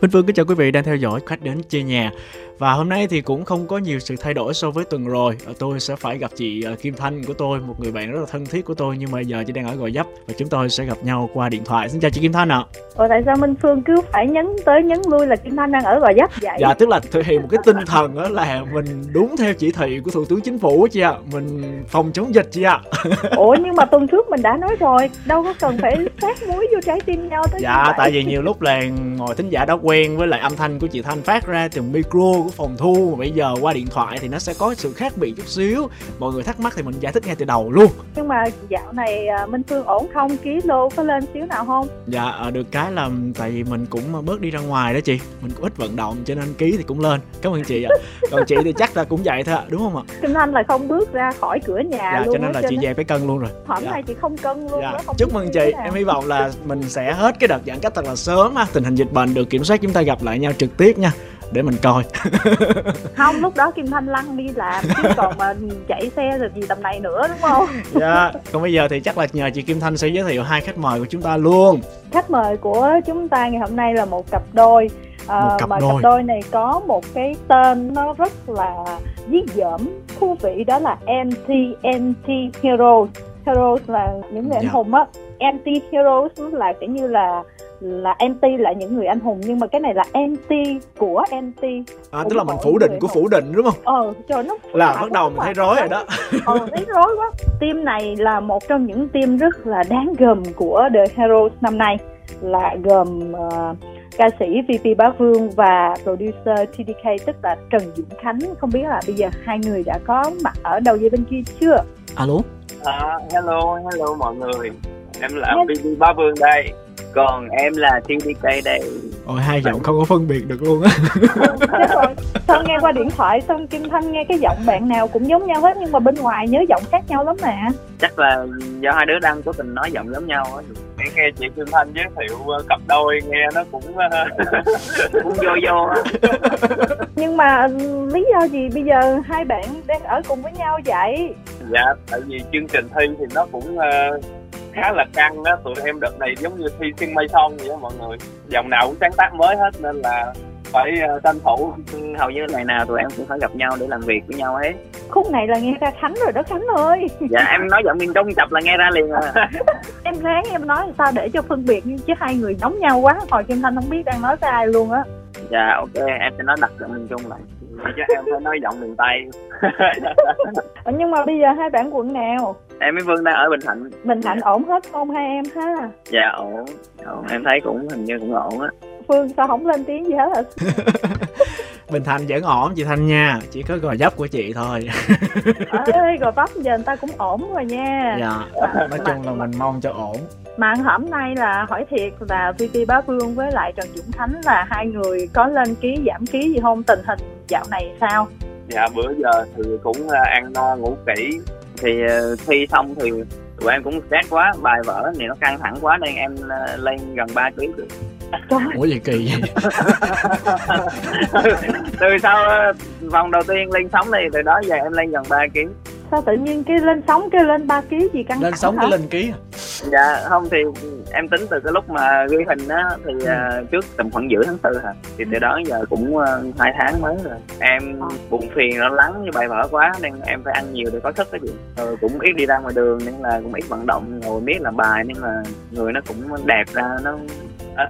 Minh Phương kính chào quý vị đang theo dõi khách đến chơi nhà và hôm nay thì cũng không có nhiều sự thay đổi so với tuần rồi tôi sẽ phải gặp chị ờ, Kim Thanh của tôi một người bạn rất là thân thiết của tôi nhưng mà giờ chị đang ở Gò Vấp và chúng tôi sẽ gặp nhau qua điện thoại xin chào chị Kim Thanh ạ à. Ủa tại sao Minh Phương cứ phải nhấn tới nhấn lui là Kim Thanh đang ở Gò Vấp vậy? Dạ tức là thể hiện một cái tinh thần đó là mình đúng theo chỉ thị của Thủ tướng Chính phủ chị ạ à. Mình phòng chống dịch chị ạ à. Ủa nhưng mà tuần trước mình đã nói rồi Đâu có cần phải sát muối vô trái tim nhau tới Dạ tại vì nhiều lúc là ngồi thính giả đã quen với lại âm thanh của chị Thanh phát ra từ micro của phòng thu. Mà bây giờ qua điện thoại thì nó sẽ có sự khác biệt chút xíu. Mọi người thắc mắc thì mình giải thích ngay từ đầu luôn. Nhưng mà dạo này à, Minh Phương ổn không? Ký lô có lên xíu nào không? Dạ à, được cái là tại vì mình cũng bớt đi ra ngoài đó chị. Mình cũng ít vận động cho nên ký thì cũng lên. Cảm ơn chị ạ. Còn chị thì chắc là cũng vậy thôi đúng không ạ? Kim Thanh là không bước ra khỏi cửa nhà dạ, luôn cho nên là chị về phải cân luôn rồi. Hôm dạ. nay chị không cân luôn dạ. đó, không chúc mừng chị. em hy vọng là mình sẽ hết cái đợt giãn cách thật là sớm ha. Tình hình dịch bệnh được kiểm soát chúng ta gặp lại nhau trực tiếp nha để mình coi không lúc đó kim thanh lăng đi làm chứ còn mà chạy xe rồi gì tầm này nữa đúng không dạ còn bây giờ thì chắc là nhờ chị kim thanh sẽ giới thiệu hai khách mời của chúng ta luôn khách mời của chúng ta ngày hôm nay là một cặp đôi À, một cặp mà đôi. cặp đôi này có một cái tên nó rất là dí dỏm thú vị đó là anti-anti heroes heroes là những người anh yeah. Dạ. hùng á anti heroes là kiểu như là là anti là những người anh hùng nhưng mà cái này là anti của anti à tức là mình phủ định của phủ định đúng không? Ờ trời nó là bắt đầu mình thấy rối rồi đó. Ờ thấy rối quá. Team này là một trong những team rất là đáng gờm của The Heroes năm nay. Là gồm uh, ca sĩ VP Bá Vương và producer TDK tức là Trần Dũng Khánh. Không biết là bây giờ hai người đã có mặt ở đầu dây bên kia chưa? Alo? À, hello hello mọi người. Em là VP Bá Vương đây còn em là TDK đây. Ôi hai giọng không có phân biệt được luôn á. Sao nghe qua điện thoại xong Kim Thanh nghe cái giọng bạn nào cũng giống nhau hết nhưng mà bên ngoài nhớ giọng khác nhau lắm mà. Chắc là do hai đứa đang cố tình nói giọng giống nhau á. Nghe chị Kim Thanh giới thiệu ờ, cặp đôi nghe nó cũng ờ, cũng vô vô nhưng mà lý do gì bây giờ hai bạn đang ở cùng với nhau vậy? Dạ tại vì chương trình thi thì nó cũng uh, khá là căng đó tụi em đợt này giống như thi sinh mây son vậy đó mọi người. Dòng nào cũng sáng tác mới hết nên là phải uh, tranh thủ. Hầu như ngày nào tụi em cũng phải gặp nhau để làm việc với nhau ấy. Khúc này là nghe ra khánh rồi đó khánh ơi. Dạ em nói giọng miền trung chập là nghe ra liền à. Em ráng em nói sao để cho phân biệt chứ hai người giống nhau quá hồi kim thanh không biết đang nói với ai luôn á. Dạ ok em sẽ nói đặt giọng miền trung lại. Chứ em phải nói giọng miền tây. Nhưng mà bây giờ hai bạn quận nào em với Vương đang ở Bình Thạnh. Bình Thạnh ổn hết không hai em ha? Dạ ổn, ổn. em thấy cũng hình như cũng ổn á. Phương sao không lên tiếng gì hết Bình Thạnh vẫn ổn chị Thanh nha. Chỉ có gò dấp của chị thôi. Ê, gò vấp giờ người ta cũng ổn rồi nha. Dạ. Nói chung là mình mong cho ổn. Mà hôm nay là hỏi thiệt là VP Bá Vương với lại Trần Dũng Khánh là hai người có lên ký giảm ký gì không? Tình hình dạo này sao? Dạ bữa giờ thì cũng à, ăn no ngủ kỹ thì ờ, thi xong thì tụi em cũng stress quá bài vở này nó căng thẳng quá nên em ờ, lên gần 3 kg được. Ủa gì kỳ vậy? từ sau ờ, vòng đầu tiên lên sóng này từ đó giờ em lên gần 3 kg sao tự nhiên cái lên sóng cái lên 3 kg gì căng lên sóng cái lên ký à? dạ không thì em tính từ cái lúc mà ghi hình á thì ừ. uh, trước tầm khoảng giữa tháng tư hả thì từ đó giờ cũng uh, hai tháng mới rồi em à. bụng phiền nó lắng như bài vở quá nên em phải ăn nhiều để có sức cái gì rồi cũng ít đi ra ngoài đường nên là cũng ít vận động ngồi biết làm bài nên là người nó cũng đẹp ra nó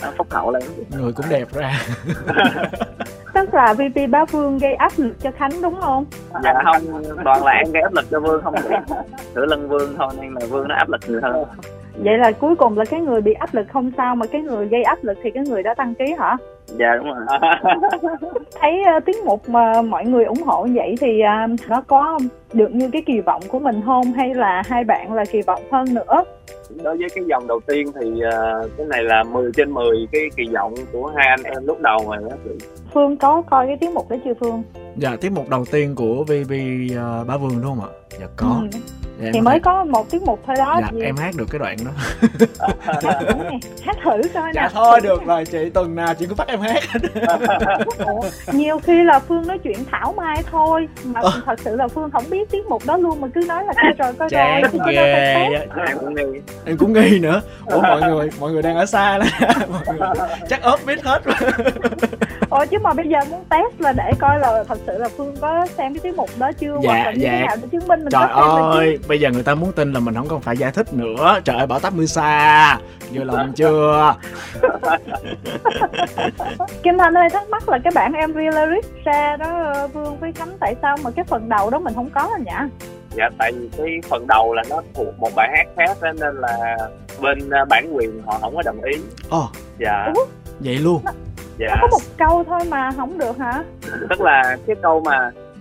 nó phúc hậu lên người cũng đẹp ra. Tức là VP bá Vương gây áp lực cho Khánh đúng không? Dạ không, toàn là em gây áp lực cho Vương không. Sửa lưng Vương thôi nên là Vương nó áp lực nhiều hơn Vậy là cuối cùng là cái người bị áp lực không sao mà cái người gây áp lực thì cái người đó tăng ký hả? Dạ đúng rồi Thấy uh, tiết mục mà mọi người ủng hộ vậy thì uh, nó có được như cái kỳ vọng của mình không hay là hai bạn là kỳ vọng hơn nữa? đối với cái dòng đầu tiên thì uh, cái này là 10 trên 10 cái kỳ vọng của hai anh em lúc đầu rồi đó Phương có coi cái tiết mục đó chưa Phương? Dạ tiết mục đầu tiên của VV uh, Bá Vương đúng không ạ? Dạ có. Ừ. dạ, thì mới có một tiết mục thôi đó dạ, em hát được cái đoạn đó. Hát thử coi dạ thôi được rồi chị tuần nào chị cứ bắt em hát. Nhiều khi là phương nói chuyện thảo mai thôi mà ờ. thật sự là phương không biết tiết mục đó luôn mà cứ nói là coi rồi coi Chán rồi ghê em cũng nghi. Em cũng nghi nữa. Ủa mọi người mọi người đang ở xa đó. Mọi người chắc ốp biết hết ủa chứ mà bây giờ muốn test là để coi là thật sự là phương có xem cái tiết mục đó chưa dạ, hoặc là như dạ. thế nào để chứng minh mình trời có xem ơi bây giờ người ta muốn tin là mình không còn phải giải thích nữa. Trời ơi bảo táp mưa xa. Vừa lòng chưa? Kim thanh ơi thắc mắc là cái bản mv lyrics ra đó vương với khánh tại sao mà cái phần đầu đó mình không có anh nhỉ? Dạ tại vì cái phần đầu là nó thuộc một bài hát khác đó, nên là bên à, bản quyền họ không có đồng ý. Ồ. Oh. dạ. Ủa? vậy luôn? Dạ. nó có một câu thôi mà không được hả? Tức là cái câu mà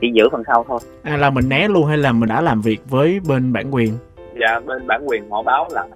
chỉ giữ phần sau thôi. À là mình né luôn hay là mình đã làm việc với bên bản quyền? Dạ bên bản quyền họ báo lại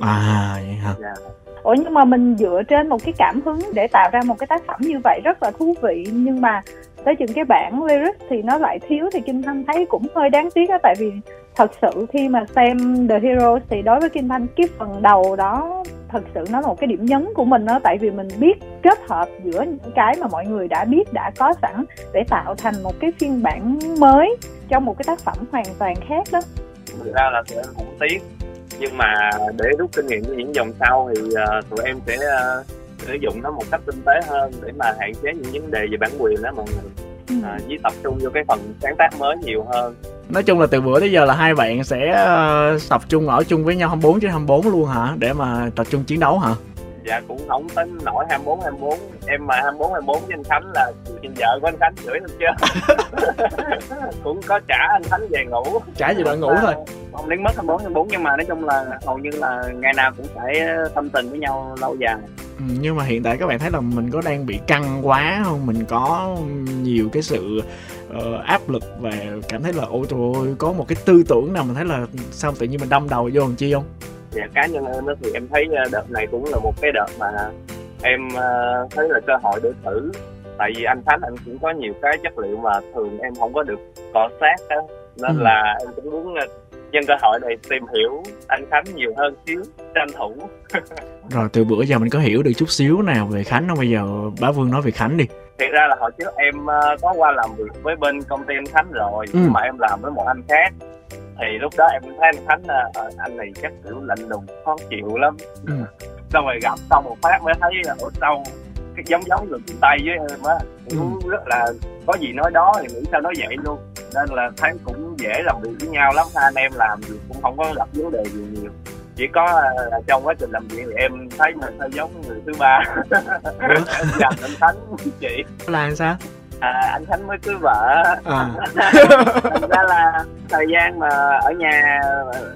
à vậy hả? Dạ. Ủa nhưng mà mình dựa trên một cái cảm hứng để tạo ra một cái tác phẩm như vậy rất là thú vị nhưng mà tới chừng cái bản lyric thì nó lại thiếu thì Kim Thanh thấy cũng hơi đáng tiếc á tại vì thật sự khi mà xem The Heroes thì đối với Kim Thanh cái phần đầu đó thật sự nó là một cái điểm nhấn của mình đó tại vì mình biết kết hợp giữa những cái mà mọi người đã biết đã có sẵn để tạo thành một cái phiên bản mới cho một cái tác phẩm hoàn toàn khác đó. Thực ra là tụi em cũng tiếc nhưng mà để rút kinh nghiệm cho những dòng sau thì uh, tụi em sẽ uh, sử dụng nó một cách tinh tế hơn để mà hạn chế những vấn đề về bản quyền đó mọi người à, với tập trung vô cái phần sáng tác mới nhiều hơn. Nói chung là từ bữa tới giờ là hai bạn sẽ uh, tập trung ở chung với nhau 24 trên 24 luôn hả? Để mà tập trung chiến đấu hả dạ cũng không tính nổi 24 24 em mà 24 24 với anh Khánh là vợ của anh Khánh chửi em chưa cũng có trả anh Khánh về ngủ. Trả về đợi ngủ thôi. Không đến mất 24 24 nhưng mà nói chung là hầu như là ngày nào cũng phải tâm tình với nhau lâu dài. Ừ, nhưng mà hiện tại các bạn thấy là mình có đang bị căng quá không? Mình có nhiều cái sự uh, áp lực và cảm thấy là ôi trời ơi có một cái tư tưởng nào mình thấy là sao tự nhiên mình đâm đầu vô làm chi không dạ cá nhân em đó thì em thấy ờ, đợt này cũng là một cái đợt mà em ờ, thấy là cơ hội để thử. Tại vì anh Khánh anh cũng có nhiều cái chất liệu mà thường em không có được cọ sát đó nên ừ. là em cũng muốn ờ, nhân cơ hội này tìm hiểu anh Khánh nhiều hơn xíu tranh thủ. Rồi từ bữa giờ mình có hiểu được chút xíu nào về Khánh không? Bây giờ bá Vương nói về Khánh đi. Thiệt ra là hồi trước em có qua làm việc với bên công ty anh Khánh rồi ừ. nhưng mà em làm với một anh khác thì lúc đó em thấy anh khánh là ờ, anh này chắc kiểu lạnh lùng khó chịu lắm. Ừ. xong rồi gặp xong một phát mới thấy là ở sau cái giống giống người tay với em á? Ừ. rất là có gì nói đó thì nghĩ sao nói vậy luôn. Nên là thấy cũng dễ làm việc với nhau lắm hai anh em làm thì cũng không có gặp vấn đề gì nhiều. Chỉ có uh, trong quá trình làm việc thì em thấy mình hơi giống người thứ ba. Em dành anh khánh chị. Là sao à, anh khánh mới cưới vợ à. thành ra là thời gian mà ở nhà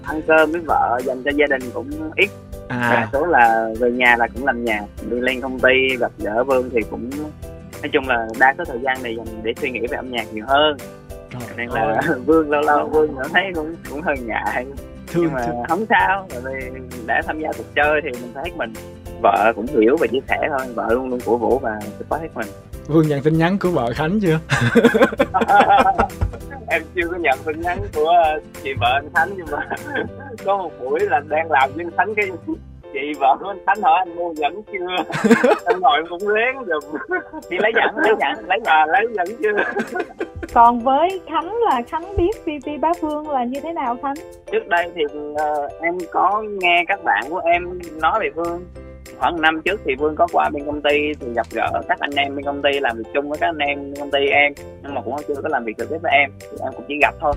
ăn cơm với vợ dành cho gia đình cũng ít à. đa số là về nhà là cũng làm nhà đi lên công ty gặp vợ vương thì cũng nói chung là đa số thời gian này dành để suy nghĩ về âm nhạc nhiều hơn Trời nên là vương lâu lâu vương cảm thấy cũng cũng hơi ngại thương, nhưng mà thương. không sao tại vì đã tham gia cuộc chơi thì mình phải hết mình vợ cũng hiểu và chia sẻ thôi vợ luôn luôn cổ vũ và support hết mình. Vương nhận tin nhắn của vợ Khánh chưa? em chưa có nhận tin nhắn của ờ, chị vợ anh Khánh nhưng mà có một buổi là đang làm với anh Khánh cái chị vợ của anh Khánh hỏi anh mua dẫn chưa? Anh ngồi cũng lén giùm chị lấy dẫn lấy dẫn lấy nhà lấy dẫn chưa? Còn với Khánh là Khánh biết VP Bá Phương là như thế nào Khánh? Trước đây thì uh, em có nghe các bạn của em nói về Phương khoảng năm trước thì Vương có qua bên công ty thì gặp gỡ các anh em bên công ty làm việc chung với các anh em bên công ty em nhưng mà cũng chưa có làm việc trực tiếp với em thì em cũng chỉ gặp thôi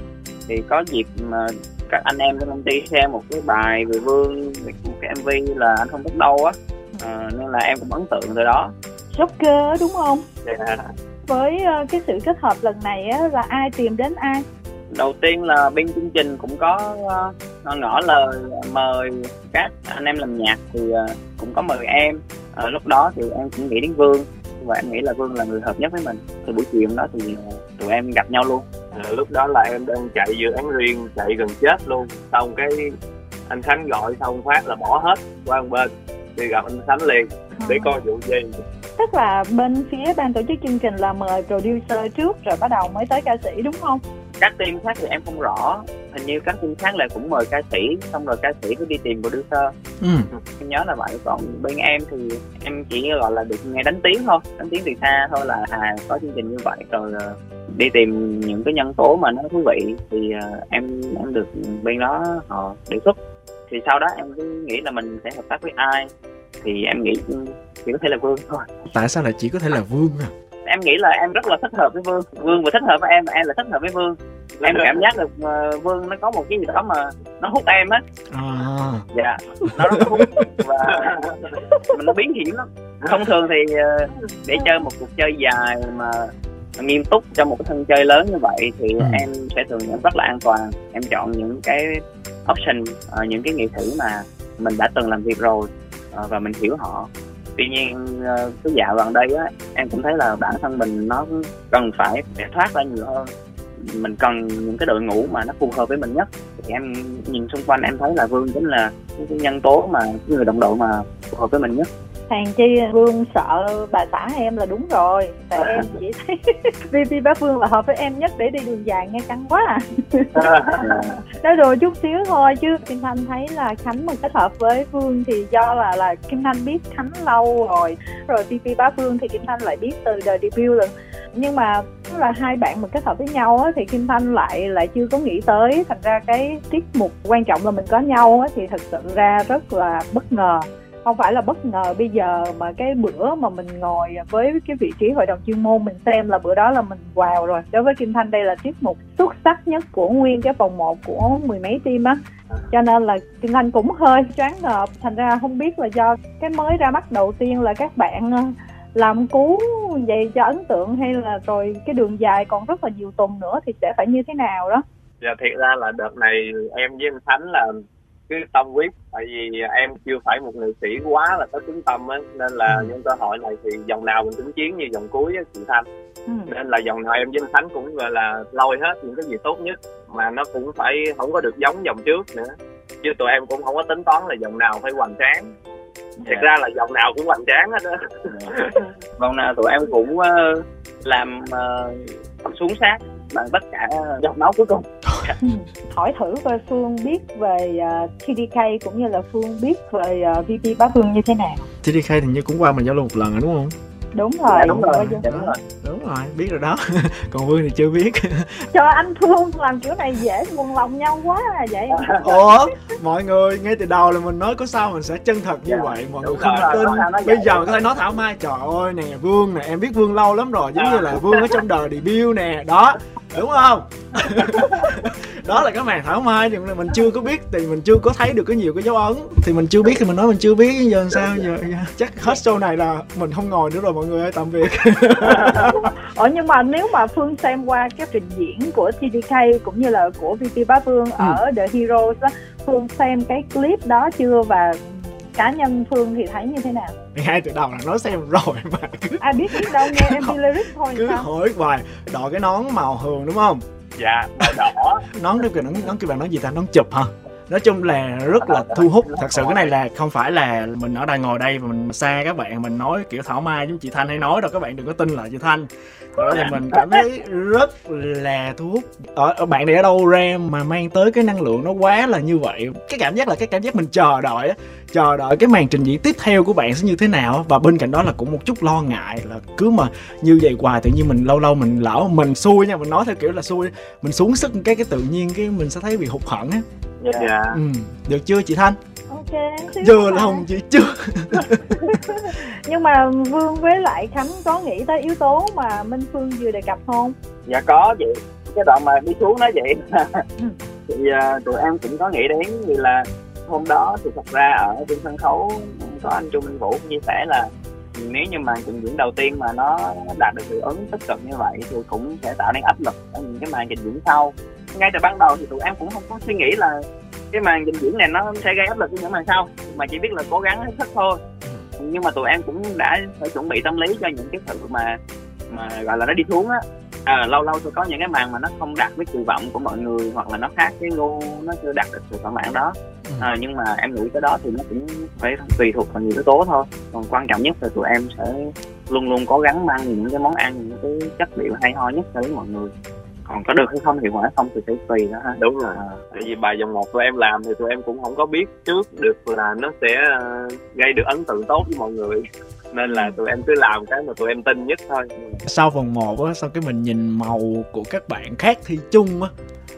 thì có dịp mà các anh em trong công ty xem một cái bài về Vương một cái MV là anh không biết đâu á à, nên là em cũng ấn tượng từ đó Joker đúng không? Yeah. Dạ. Với uh, cái sự kết hợp lần này á, là ai tìm đến ai? Đầu tiên là bên chương trình cũng có uh, ngỏ lời mời các anh em làm nhạc thì ờ, cũng có mời em. À, lúc đó thì em cũng nghĩ đến vương và em nghĩ là vương là người hợp nhất với mình. Thì buổi chiều đó thì tụi em gặp nhau luôn. À, lúc đó là em đang chạy dự án riêng chạy gần chết luôn. Xong cái anh khánh gọi xong phát là bỏ hết qua một bên. Đi gặp anh khánh liền để coi vụ gì. Tức là bên phía ban tổ chức chương trình là mời producer trước rồi bắt đầu mới tới ca sĩ đúng không? Các team khác thì em không rõ. Hình như các team khác là cũng mời ca sĩ xong rồi ca sĩ cứ đi tìm producer. Ừ. em nhớ là vậy. Còn bên em thì em chỉ gọi là được nghe đánh tiếng thôi. Đánh tiếng từ xa thôi là à có chương trình như vậy. Rồi uh, đi tìm những cái nhân tố mà nó thú vị thì uh, em em được bên đó họ đề xuất. Thì sau đó em cứ nghĩ là mình sẽ hợp tác với ai thì em nghĩ chỉ có thể là vương thôi. Tại sao lại chỉ có thể là vương à? Em nghĩ là em rất là thích hợp với vương. Vương vừa thích hợp với em em là thích hợp với vương. Em cảm giác được uh, vương nó có một cái gì đó mà nó hút em á. À. dạ nó rất hút. Và mình nó biến hiểm lắm. Thông thường thì uh, để chơi một cuộc chơi dài mà nghiêm túc cho một cái sân chơi lớn như vậy thì ừ. em sẽ thường em rất là an toàn. Em chọn những cái option uh, những cái nghệ sĩ mà mình đã từng làm việc rồi Ờ, và mình hiểu họ. Tuy nhiên ờ, cái dạo gần đây á, em cũng thấy là bản thân mình nó cần phải để thoát ra nhiều hơn. Mình cần những cái đội ngũ mà nó phù hợp với mình nhất. Thì em nhìn xung quanh em thấy là vương chính là cái nhân tố mà, cái người đồng đội mà phù hợp với mình nhất hàng chi vương sợ bà xã em là đúng rồi. Tại em chỉ thấy VP bá vương là hợp với em nhất để đi đường dài nghe căng quá à. Nói rồi chút xíu thôi chứ kim thanh thấy là khánh mà kết hợp với vương thì do là là kim thanh biết khánh lâu rồi. Rồi VP bá vương thì kim thanh lại biết từ đời debut rồi. Nhưng mà là hai bạn mà kết hợp với nhau á, thì kim thanh lại lại chưa có nghĩ tới. Thành ra cái tiết mục quan trọng là mình có nhau á, thì thật sự ra rất là bất ngờ không phải là bất ngờ bây giờ mà cái bữa mà mình ngồi với cái vị trí hội đồng chuyên môn mình xem là bữa đó là mình wow rồi. Đối với kim thanh đây là tiết mục xuất sắc nhất của nguyên cái vòng một của mười mấy team á. Cho nên là kim thanh cũng hơi choáng ngợp. Thành ra không biết là do cái mới ra mắt đầu tiên là các bạn ờ, làm cú vậy cho ấn tượng hay là rồi cái đường dài còn rất là nhiều tuần nữa thì sẽ phải như thế nào đó? Dạ thiệt ra là đợt này em với anh Khánh là cứ tâm quyết tại vì em chưa phải một nghệ sĩ quá là có tính tâm á nên là ừ. những cơ hội này thì dòng nào mình tính chiến như dòng cuối á chị thanh ừ. nên là dòng nào em với anh khánh cũng gọi là lôi hết những cái gì tốt nhất mà nó cũng phải không có được giống dòng trước nữa chứ tụi em cũng không có tính toán là dòng nào phải hoành tráng thiệt yeah. Dạ. ra là dòng nào cũng hoành tráng hết đó vòng nào tụi em cũng uh, làm uh, xuống sát bằng tất cả giọt máu cuối cùng. Ừ. hỏi thử coi phương biết về uh, ờ, TDK cũng như là phương biết về uh, ờ, VP bá phương như thế nào. TDK thì như cũng qua mình giao lưu một lần rồi đúng không đúng rồi. Dạ, đúng rồi dạ, đúng rồi. Đúng rồi biết rồi đó. Còn vương thì chưa biết. Cho anh phương làm kiểu này dễ buồn lòng nhau quá à vậy. Ủa mọi người ngay từ đầu là mình nói có sao mình sẽ chân thật như dạ, vậy. Mọi người không tin. bây giờ có thể nói thảo mai trời ơi nè vương nè em biết vương lâu lắm rồi giống như là vương ở trong đời debut nè. Đó đúng không đó là cái màn thảo mai thì mình chưa có biết thì mình chưa có thấy được cái nhiều cái dấu ấn thì mình chưa biết thì mình nói mình chưa biết giờ làm sao giờ chắc hết show này là mình không ngồi nữa rồi mọi người ơi tạm biệt Ủa nhưng mà nếu mà Phương xem qua cái trình diễn của TDK cũng như là của VP Bá Phương ừ. ở The Heroes á Phương xem cái clip đó chưa và cá nhân Phương thì thấy như thế nào? ngay từ đầu là nói xem rồi mà cứ ai biết biết đâu nghe em đi lyric thôi cứ sao? hỏi hoài đội cái nón màu hường đúng không dạ màu đỏ. Nón đó kìa nón nón kêu bạn nói gì ta? Nón chụp hả? Nói chung là rất là thu hút. Thật sự cái này là không phải là mình ở đây ngồi đây và mình xa các bạn, mình nói kiểu thảo mai giống chị thanh hay nói đâu. Các bạn đừng có tin là chị thanh thì mình cảm thấy rất là thu hút. Ở, ở bạn này ở đâu ra mà mang tới cái năng lượng nó quá là như vậy? Cái cảm giác là cái cảm giác mình chờ đợi á. Chờ đợi cái màn trình diễn tiếp theo của bạn sẽ như thế nào và bên cạnh đó là cũng một chút lo ngại là cứ mà như vậy hoài tự nhiên mình lâu lâu mình lỡ mình xui nha mình nói theo kiểu là xui mình xuống sức cái cái tự nhiên cái mình sẽ thấy bị hụt hẫng á. Dạ. Yeah. ừ. được chưa chị thanh vừa lòng chị chưa. Nhưng mà vương với lại khánh có nghĩ tới yếu tố mà minh phương vừa đề cập không? Dạ có vậy cái đoạn mà đi xuống đó vậy ừ. thì uh, tụi em cũng có nghĩ đến vì là hôm đó thì thật ra ở trên sân khấu có anh Trung Minh Vũ chia sẻ là nếu như màn trình diễn đầu tiên mà nó đạt được hiệu ứng tích cực như vậy thì cũng sẽ tạo nên áp lực ở những cái màn trình diễn sau. Ngay từ ban đầu thì tụi em cũng không có suy nghĩ là cái màn trình diễn này nó sẽ gây áp lực cho những màn sau. Mà chỉ biết là cố gắng hết sức thôi. Nhưng mà tụi em cũng đã phải chuẩn bị tâm lý cho những cái sự mà mà gọi là nó đi xuống á. À, lâu lâu sẽ có những cái màn mà nó không đạt với kỳ vọng của mọi người hoặc là nó khác cái gu nó chưa đạt được sự thỏa mãn đó. Ừ. à, nhưng mà em nghĩ cái đó thì nó cũng phải tùy thuộc vào nhiều yếu tố thôi. Còn quan trọng nhất là tụi em sẽ luôn luôn cố gắng mang những cái món ăn những cái chất liệu hay ho nhất tới mọi người còn có được hay không hiệu quả không thì phải tùy đó ha. Đúng rồi. À. tại vì bài dòng một tụi em làm thì tụi em cũng không có biết trước được là nó sẽ ờ, gây được ấn tượng tốt với mọi người. Nên là tụi em cứ làm cái mà tụi em tin nhất thôi. Sau vòng một á sau cái mình nhìn màu của các bạn khác thi chung á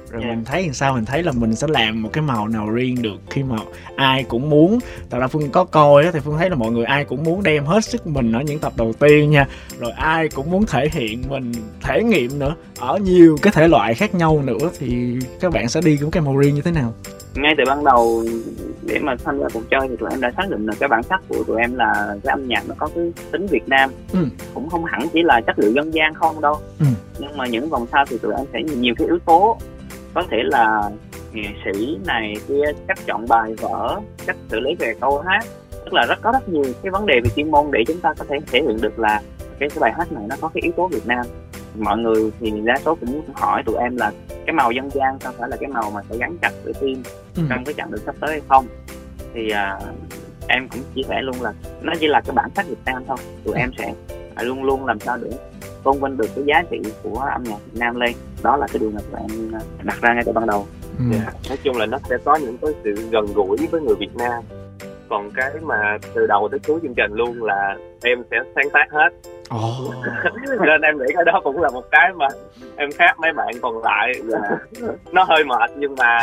rồi yeah. mình thấy làm sao mình thấy là mình sẽ làm một cái màu nào riêng được khi mà ai cũng muốn tại ra phương có coi á thì phương thấy là mọi người ai cũng muốn đem hết sức mình ở những tập đầu tiên nha rồi ai cũng muốn thể hiện mình thể nghiệm nữa ở nhiều cái thể loại khác nhau nữa thì các bạn sẽ đi với cái màu riêng như thế nào ngay từ ban đầu để mà tham gia cuộc chơi thì tụi em đã xác định là cái bản sắc của tụi em là cái âm nhạc nó có cái tính Việt Nam ừ. cũng không hẳn chỉ là chất liệu dân gian không đâu ừ. nhưng mà những vòng sau thì tụi em sẽ nhiều cái yếu tố có thể là nghệ sĩ này kia cách chọn bài vở cách xử lý về câu hát. Tức là rất có rất nhiều cái vấn đề về chuyên môn để chúng ta có thể thể hiện được là cái, cái bài hát này nó có cái yếu tố Việt Nam. Mọi người thì đa số cũng hỏi tụi em là cái màu dân gian không phải là cái màu mà sẽ gắn chặt với tim ừ. trong cái chặng đường sắp tới hay không? Thì à, em cũng chia sẻ luôn là nó chỉ là cái bản sắc Việt Nam thôi. Tụi em sẽ luôn luôn làm sao để tôn vinh được cái giá trị của âm nhạc Việt Nam lên đó là cái điều mà tụi em à, đặt ra ngay từ ban đầu ừ. yeah. Dạ, nói chung là nó sẽ có những cái sự gần gũi với người Việt Nam còn cái mà từ đầu tới cuối chương trình luôn là em sẽ sáng tác hết. Oh. nên em nghĩ cái đó cũng là một cái mà em khác mấy bạn còn lại là nó hơi mệt nhưng mà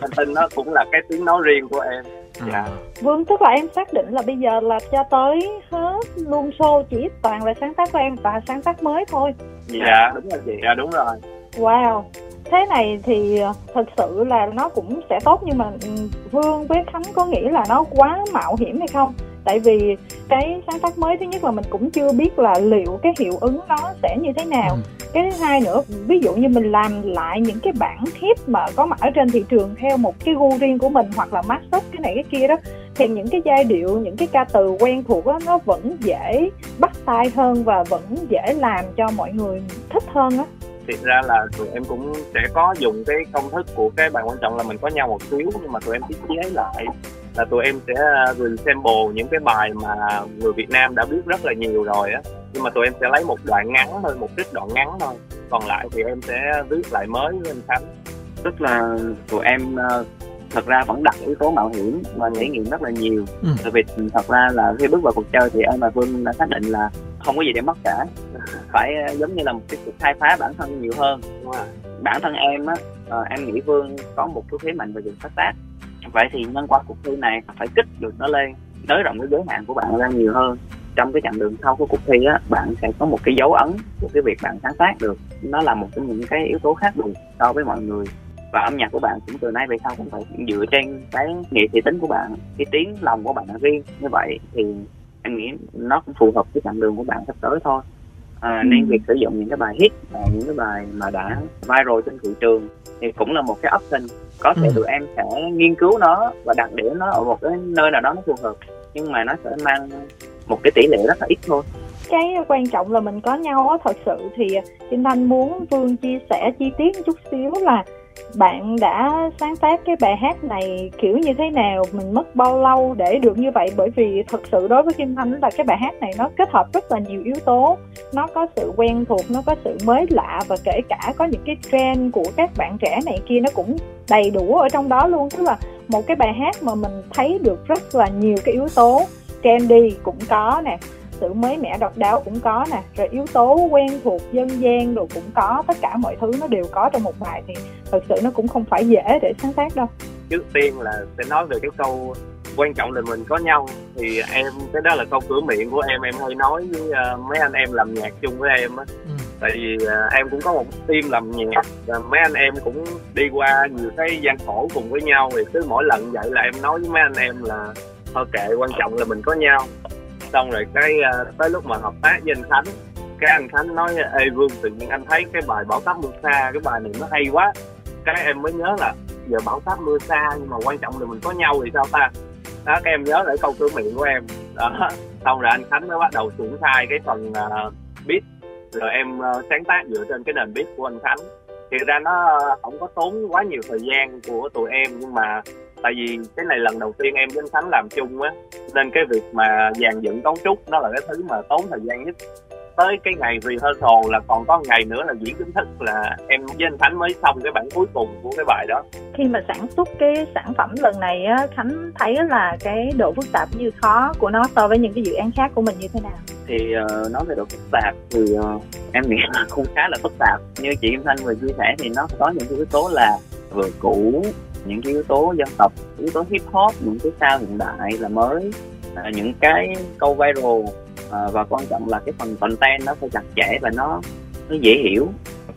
anh tin nó cũng là cái tiếng nói riêng của em. Dạ. Vâng tức là em xác định là bây giờ là cho tới hết luôn show chỉ toàn là sáng tác của em và sáng tác mới thôi. Dạ đúng rồi chị. Dạ đúng rồi. Wow thế này thì ờ, thật sự là nó cũng sẽ tốt nhưng mà ừ, vương với khánh có nghĩ là nó quá mạo hiểm hay không? Tại vì cái sáng tác mới thứ nhất là mình cũng chưa biết là liệu cái hiệu ứng nó sẽ như thế nào. Ừ. cái thứ hai nữa ví dụ như mình làm lại những cái bản hit mà có mặt ở trên thị trường theo một cái gu riêng của mình hoặc là mashup cái này cái kia đó thì những cái giai điệu những cái ca từ quen thuộc đó nó vẫn dễ bắt tai hơn và vẫn dễ làm cho mọi người thích hơn á thiệt ra là tụi em cũng sẽ có dùng cái công thức của cái bài quan trọng là mình có nhau một xíu nhưng mà tụi em tiết chế lại. Là tụi em sẽ resample những cái bài mà người Việt Nam đã biết rất là nhiều rồi á. Nhưng mà tụi em sẽ lấy một đoạn ngắn thôi một trích đoạn ngắn thôi. Còn lại thì em sẽ viết lại mới với anh Khánh. Tức là tụi em ờ, thật ra vẫn đặt yếu tố mạo hiểm và trải nghiệm rất là nhiều. Ừ. tại vì thật ra là khi bước vào cuộc chơi thì em và Vương đã xác định là không có gì để mất cả. Phải ờ, giống như là một cái cuộc khai phá bản thân nhiều hơn bản thân em á ờ, em nghĩ Vương có một cái thế mạnh về việc phát tác. Vậy thì nhân qua cuộc thi này phải kích được nó lên, nới rộng cái giới hạn của bạn ra nhiều hơn. Trong cái chặng đường sau của cuộc thi á, bạn sẽ có một cái dấu ấn của cái việc bạn sáng tác được. Nó là một trong những cái yếu tố khác biệt so với mọi người. Và âm nhạc của bạn cũng từ nay về sau cũng phải dựa trên cái nghệ sĩ tính của bạn, cái tiếng lòng của bạn riêng. Như vậy thì em nghĩ nó cũng phù hợp với chặng đường của bạn sắp tới thôi à, ừ. nên việc sử dụng những cái bài hit và những cái bài mà đã viral trên thị trường thì cũng là một cái option có thể ừ. tụi em sẽ nghiên cứu nó và đặt điểm nó ở một cái nơi nào đó nó phù hợp nhưng mà nó sẽ mang một cái tỷ lệ rất là ít thôi cái quan trọng là mình có nhau á thật sự thì Trinh Thanh muốn Vương chia sẻ chi tiết một chút xíu là bạn đã sáng tác cái bài hát này kiểu như thế nào? Mình mất bao lâu để được như vậy? Bởi vì thật sự đối với kim thanh là cái bài hát này nó kết hợp rất là nhiều yếu tố. Nó có sự quen thuộc, nó có sự mới lạ và kể cả có những cái trend của các bạn trẻ này kia nó cũng đầy đủ ở trong đó luôn. Tức là một cái bài hát mà mình thấy được rất là nhiều cái yếu tố. Trendy cũng có nè sự mới mẻ độc đáo cũng có nè rồi yếu tố quen thuộc dân gian đồ cũng có tất cả mọi thứ nó đều có trong một bài thì thật sự nó cũng không phải dễ để sáng tác đâu. Trước tiên là sẽ nói về cái câu quan trọng là mình có nhau. Thì em cái đó là câu cửa miệng của em em hay nói với uh, mấy anh em làm nhạc chung với em á. Ừ. tại vì uh, em cũng có một team làm nhạc và mấy anh em cũng đi qua nhiều cái gian khổ cùng với nhau. Thì cứ mỗi lần vậy là em nói với mấy anh em là thôi kệ quan trọng là mình có nhau xong rồi cái ờ, tới lúc mà hợp tác với anh khánh cái anh khánh nói ê vương tự nhiên anh thấy cái bài bảo táp mưa xa cái bài này nó hay quá. Cái em mới nhớ là giờ Bảo táp mưa xa nhưng mà quan trọng là mình có nhau thì sao ta? Đó các em nhớ lại câu cửa miệng của em. Đó xong rồi anh khánh mới bắt đầu triển khai cái phần uh, beat. Rồi em uh, sáng tác dựa trên cái nền beat của anh khánh. Thì ra nó không có tốn quá nhiều thời gian của tụi em nhưng mà tại vì cái này lần đầu tiên em với anh khánh làm chung á nên cái việc mà dàn dựng cấu trúc nó là cái thứ mà tốn thời gian nhất. Tới cái ngày rehearsal là còn có ngày nữa là diễn chính thức là em với anh Khánh mới xong cái bản cuối cùng của cái bài đó. Khi mà sản xuất cái sản phẩm lần này á Khánh thấy là cái độ phức tạp như khó của nó so với những cái dự án khác của mình như thế nào? Thì uh, nói về độ phức tạp thì uh, em nghĩ là cũng khá là phức tạp. Như chị Kim Thanh vừa chia sẻ thì nó có những cái yếu tố là vừa cũ những cái yếu tố dân tộc yếu tố hip hop những cái sao hiện đại là mới. À, những cái câu viral à, và quan trọng là cái phần content nó phải chặt chẽ và nó nó dễ hiểu.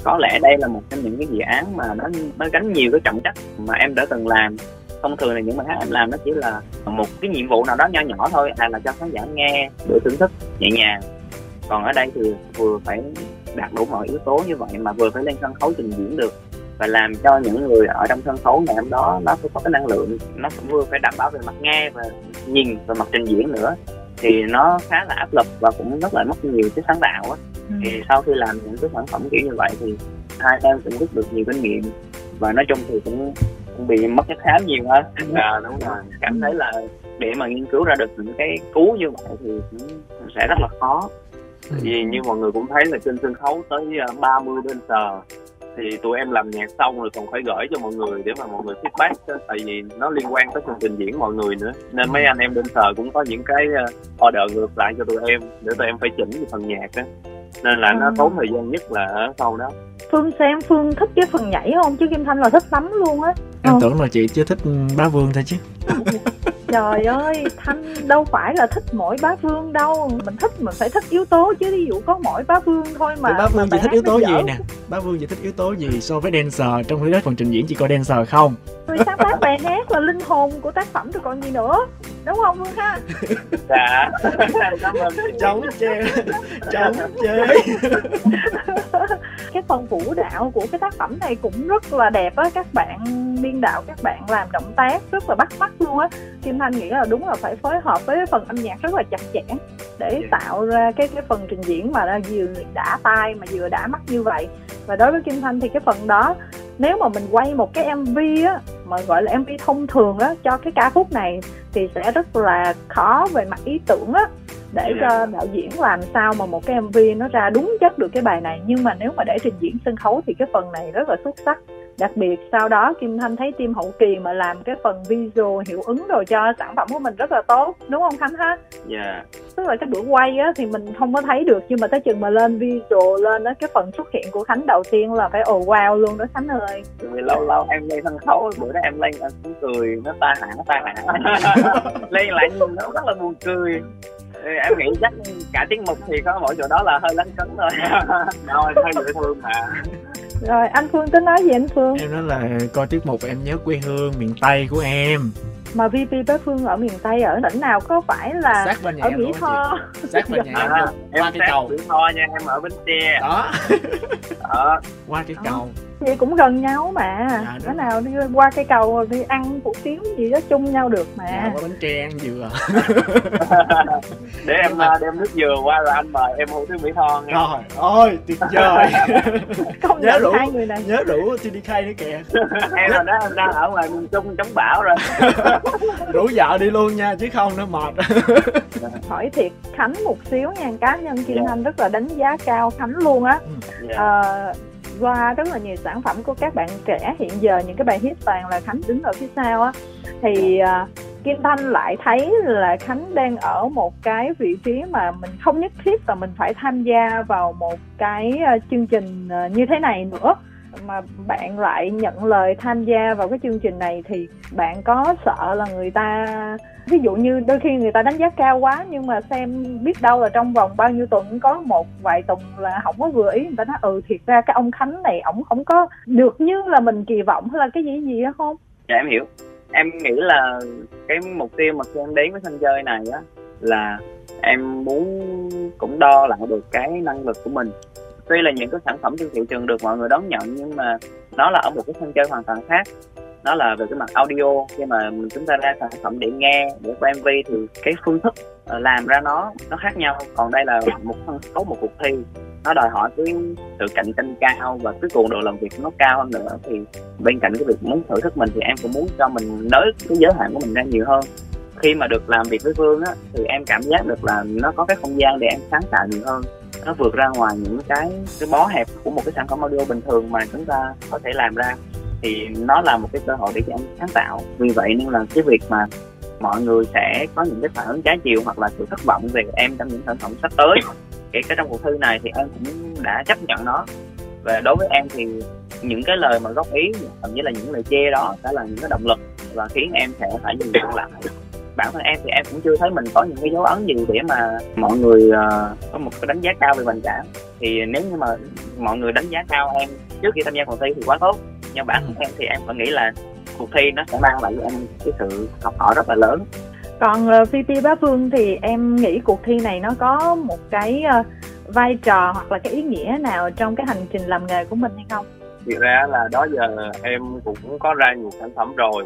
Có lẽ đây là một trong những cái dự án mà nó nó gánh nhiều cái trọng trách mà em đã từng làm. Thông thường là những bài hát em làm nó chỉ là một cái nhiệm vụ nào đó nho nhỏ thôi à là cho khán giả nghe để thưởng thức nhẹ nhàng. Còn ở đây thì vừa phải đạt đủ mọi yếu tố như vậy mà vừa phải lên sân khấu trình diễn được và làm cho những người ở trong sân khấu ngày hôm đó nó phải có cái năng lượng nó cũng vừa phải đảm bảo về mặt nghe và nhìn và mặt trình diễn nữa. Thì nó khá là áp lực và cũng rất là mất nhiều cái sáng tạo á. Ừ. thì sau khi làm những cái sản phẩm kiểu như vậy thì hai em cũng rút được nhiều kinh nghiệm và nói chung thì cũng, cũng bị mất cái khá nhiều hơn à, đúng rồi. Cảm thấy là để mà nghiên cứu ra được những cái cú như vậy thì cũng sẽ rất là khó. Vì như mọi người cũng thấy là trên sân khấu tới 30 bên sờ thì tụi em làm nhạc xong rồi còn phải gửi cho mọi người để mà mọi người feedback đó. tại vì nó liên quan tới phần trình diễn mọi người nữa. Nên mấy anh em bên sờ cũng có những cái ờ, order ngược lại cho tụi em để tụi em phải chỉnh phần nhạc đó nên là nó tốn thời gian nhất là ở sau đó phương xem phương thích cái phần nhảy không? Chứ kim thanh là thích lắm luôn á. Em tưởng là chị chưa thích bá vương thôi chứ. Trời ơi thanh đâu phải là thích mỗi bá vương đâu. Mình thích mình phải thích yếu tố chứ ví dụ có mỗi bá vương thôi mà bá vương chỉ thích yếu tố gì nè? Bá vương chỉ thích yếu tố gì so với dancer? Trong khi đó phần trình diễn chỉ có dancer không? Người sáng tác bài hát là linh hồn của tác phẩm rồi còn gì nữa. Đúng không vương ha? Dạ. Chống chê chống chê cái phần vũ đạo của cái tác phẩm này cũng rất là đẹp á. Các bạn biên đạo các bạn làm động tác rất là bắt mắt luôn á. Kim thanh nghĩ là đúng là phải phối hợp với phần âm nhạc rất là chặt chẽ để tạo ra cái cái phần trình diễn mà vừa đã tai mà vừa đã mắt như vậy. Và đối với kim thanh thì cái phần đó nếu mà mình quay một cái mv á mà gọi là mv thông thường á cho cái ca khúc này thì sẽ rất là khó về mặt ý tưởng á để cho đạo diễn làm sao mà một cái mv nó ra đúng chất được cái bài này. Nhưng mà nếu mà để trình diễn sân khấu thì cái phần này rất là xuất sắc đặc biệt sau đó kim thanh thấy team hậu kỳ mà làm cái phần visual hiệu ứng rồi cho sản phẩm của mình rất là tốt đúng không khánh ha? Dạ. Yeah. tức là cái bữa quay á thì mình không có thấy được nhưng mà tới chừng mà lên visual lên á cái phần xuất hiện của khánh đầu tiên là phải ồ oh, wow luôn đó khánh ơi. Vì lâu lâu em lên sân khấu bữa đó em lên em cũng cười nó ta hả nó ta hả. Lên lại nhìn nó rất là buồn cười. Em nghĩ chắc cả tiết mục thì có mỗi chỗ đó là hơi lấn cấn thôi. Rồi hơi dễ thương mà rồi anh phương tính nói gì anh phương? Em nói là coi tiết mục em nhớ quê hương miền tây của em. Mà VP bé Phương ở miền Tây ở tỉnh nào có phải là sát bên nhà ở Mỹ Tho? Sát bên nhà em qua cái cầu. Mỹ Tho nha em ở Bến Tre. Đó. Đó. Qua cái cầu vậy cũng gần nhau mà. Dạ, cái nào đi qua cây cầu đi ăn hủ tiếu gì đó chung nhau được mà. Dạ, qua bánh tre ăn dừa. Để em mà... đem nước dừa qua rồi anh mời em hủ tiếu mỹ tho nghe. Rồi ôi tuyệt vời. Không nhớ đủ hai người này. nhớ đủ TDK nữa kìa. Em là đó em đang ở ngoài miền trung chống bão rồi. Rủ vợ đi luôn nha chứ không nó mệt. Hỏi thiệt khánh một xíu nha cá nhân kim yeah. Dạ. thanh rất là đánh giá cao khánh luôn á. Yeah. à, qua rất là nhiều sản phẩm của các bạn trẻ. Hiện giờ những cái bài hit toàn là khánh đứng ở phía sau á. Thì uh, kim thanh lại thấy là khánh đang ở một cái vị trí mà mình không nhất thiết là mình phải tham gia vào một cái uh, chương trình uh, như thế này nữa mà bạn lại nhận lời tham gia vào cái chương trình này thì bạn có sợ là người ta ví dụ như đôi khi người ta đánh giá cao quá nhưng mà xem biết đâu là trong vòng bao nhiêu tuần có một vài tuần là không có vừa ý, người ta nói ừ thiệt ra cái ông khánh này ổng không có được như là mình kỳ vọng hay là cái gì gì đó không? Dạ em hiểu. Em nghĩ là cái mục tiêu mà khi em đến với sân chơi này á là em muốn cũng đo lại được cái năng lực của mình tuy là những cái sản phẩm trên thị trường được mọi người đón nhận, nhưng mà nó là ở một cái sân chơi hoàn toàn khác. Nó là về cái mặt audio. Khi mà chúng ta ra sản phẩm để nghe, để quay mv thì cái phương thức ờ, làm ra nó nó khác nhau. Còn đây là một sân khấu một cuộc thi. Nó đòi hỏi cái sự cạnh tranh cao và cái cường độ làm việc nó cao hơn nữa. Thì bên cạnh cái việc muốn thử thức mình thì em cũng muốn cho mình nới cái giới hạn của mình ra nhiều hơn. Khi mà được làm việc với Phương á, thì em cảm giác được là nó có cái không gian để em sáng tạo nhiều hơn nó vượt ra ngoài những cái cái bó hẹp của một cái sản phẩm audio bình thường mà chúng ta có thể làm ra. Thì nó là một cái cơ hội để cho em sáng tạo. Vì vậy nên là cái việc mà mọi người sẽ có những cái phản ứng trái chiều hoặc là sự thất vọng về em trong những sản phẩm sắp tới, kể cả trong cuộc thi này thì em cũng đã chấp nhận nó. Và đối với em thì những cái lời mà góp ý, thậm chí là những lời chê đó sẽ là những cái động lực và khiến em sẽ phải dừng lại bản thân em thì em cũng chưa thấy mình có những cái dấu ấn gì để mà mọi người uh, có một cái đánh giá cao về mình cả. Thì nếu như mà mọi người đánh giá cao em trước khi tham gia cuộc thi thì quá tốt. Nhưng bản thân em thì em vẫn nghĩ là cuộc thi nó sẽ mang lại cho em cái sự học hỏi rất là lớn. Còn uh, VP Bá Phương thì em nghĩ cuộc thi này nó có một cái uh, vai trò hoặc là cái ý nghĩa nào trong cái hành trình làm nghề của mình hay không? Thực ra là đó giờ em cũng có ra nhiều sản phẩm rồi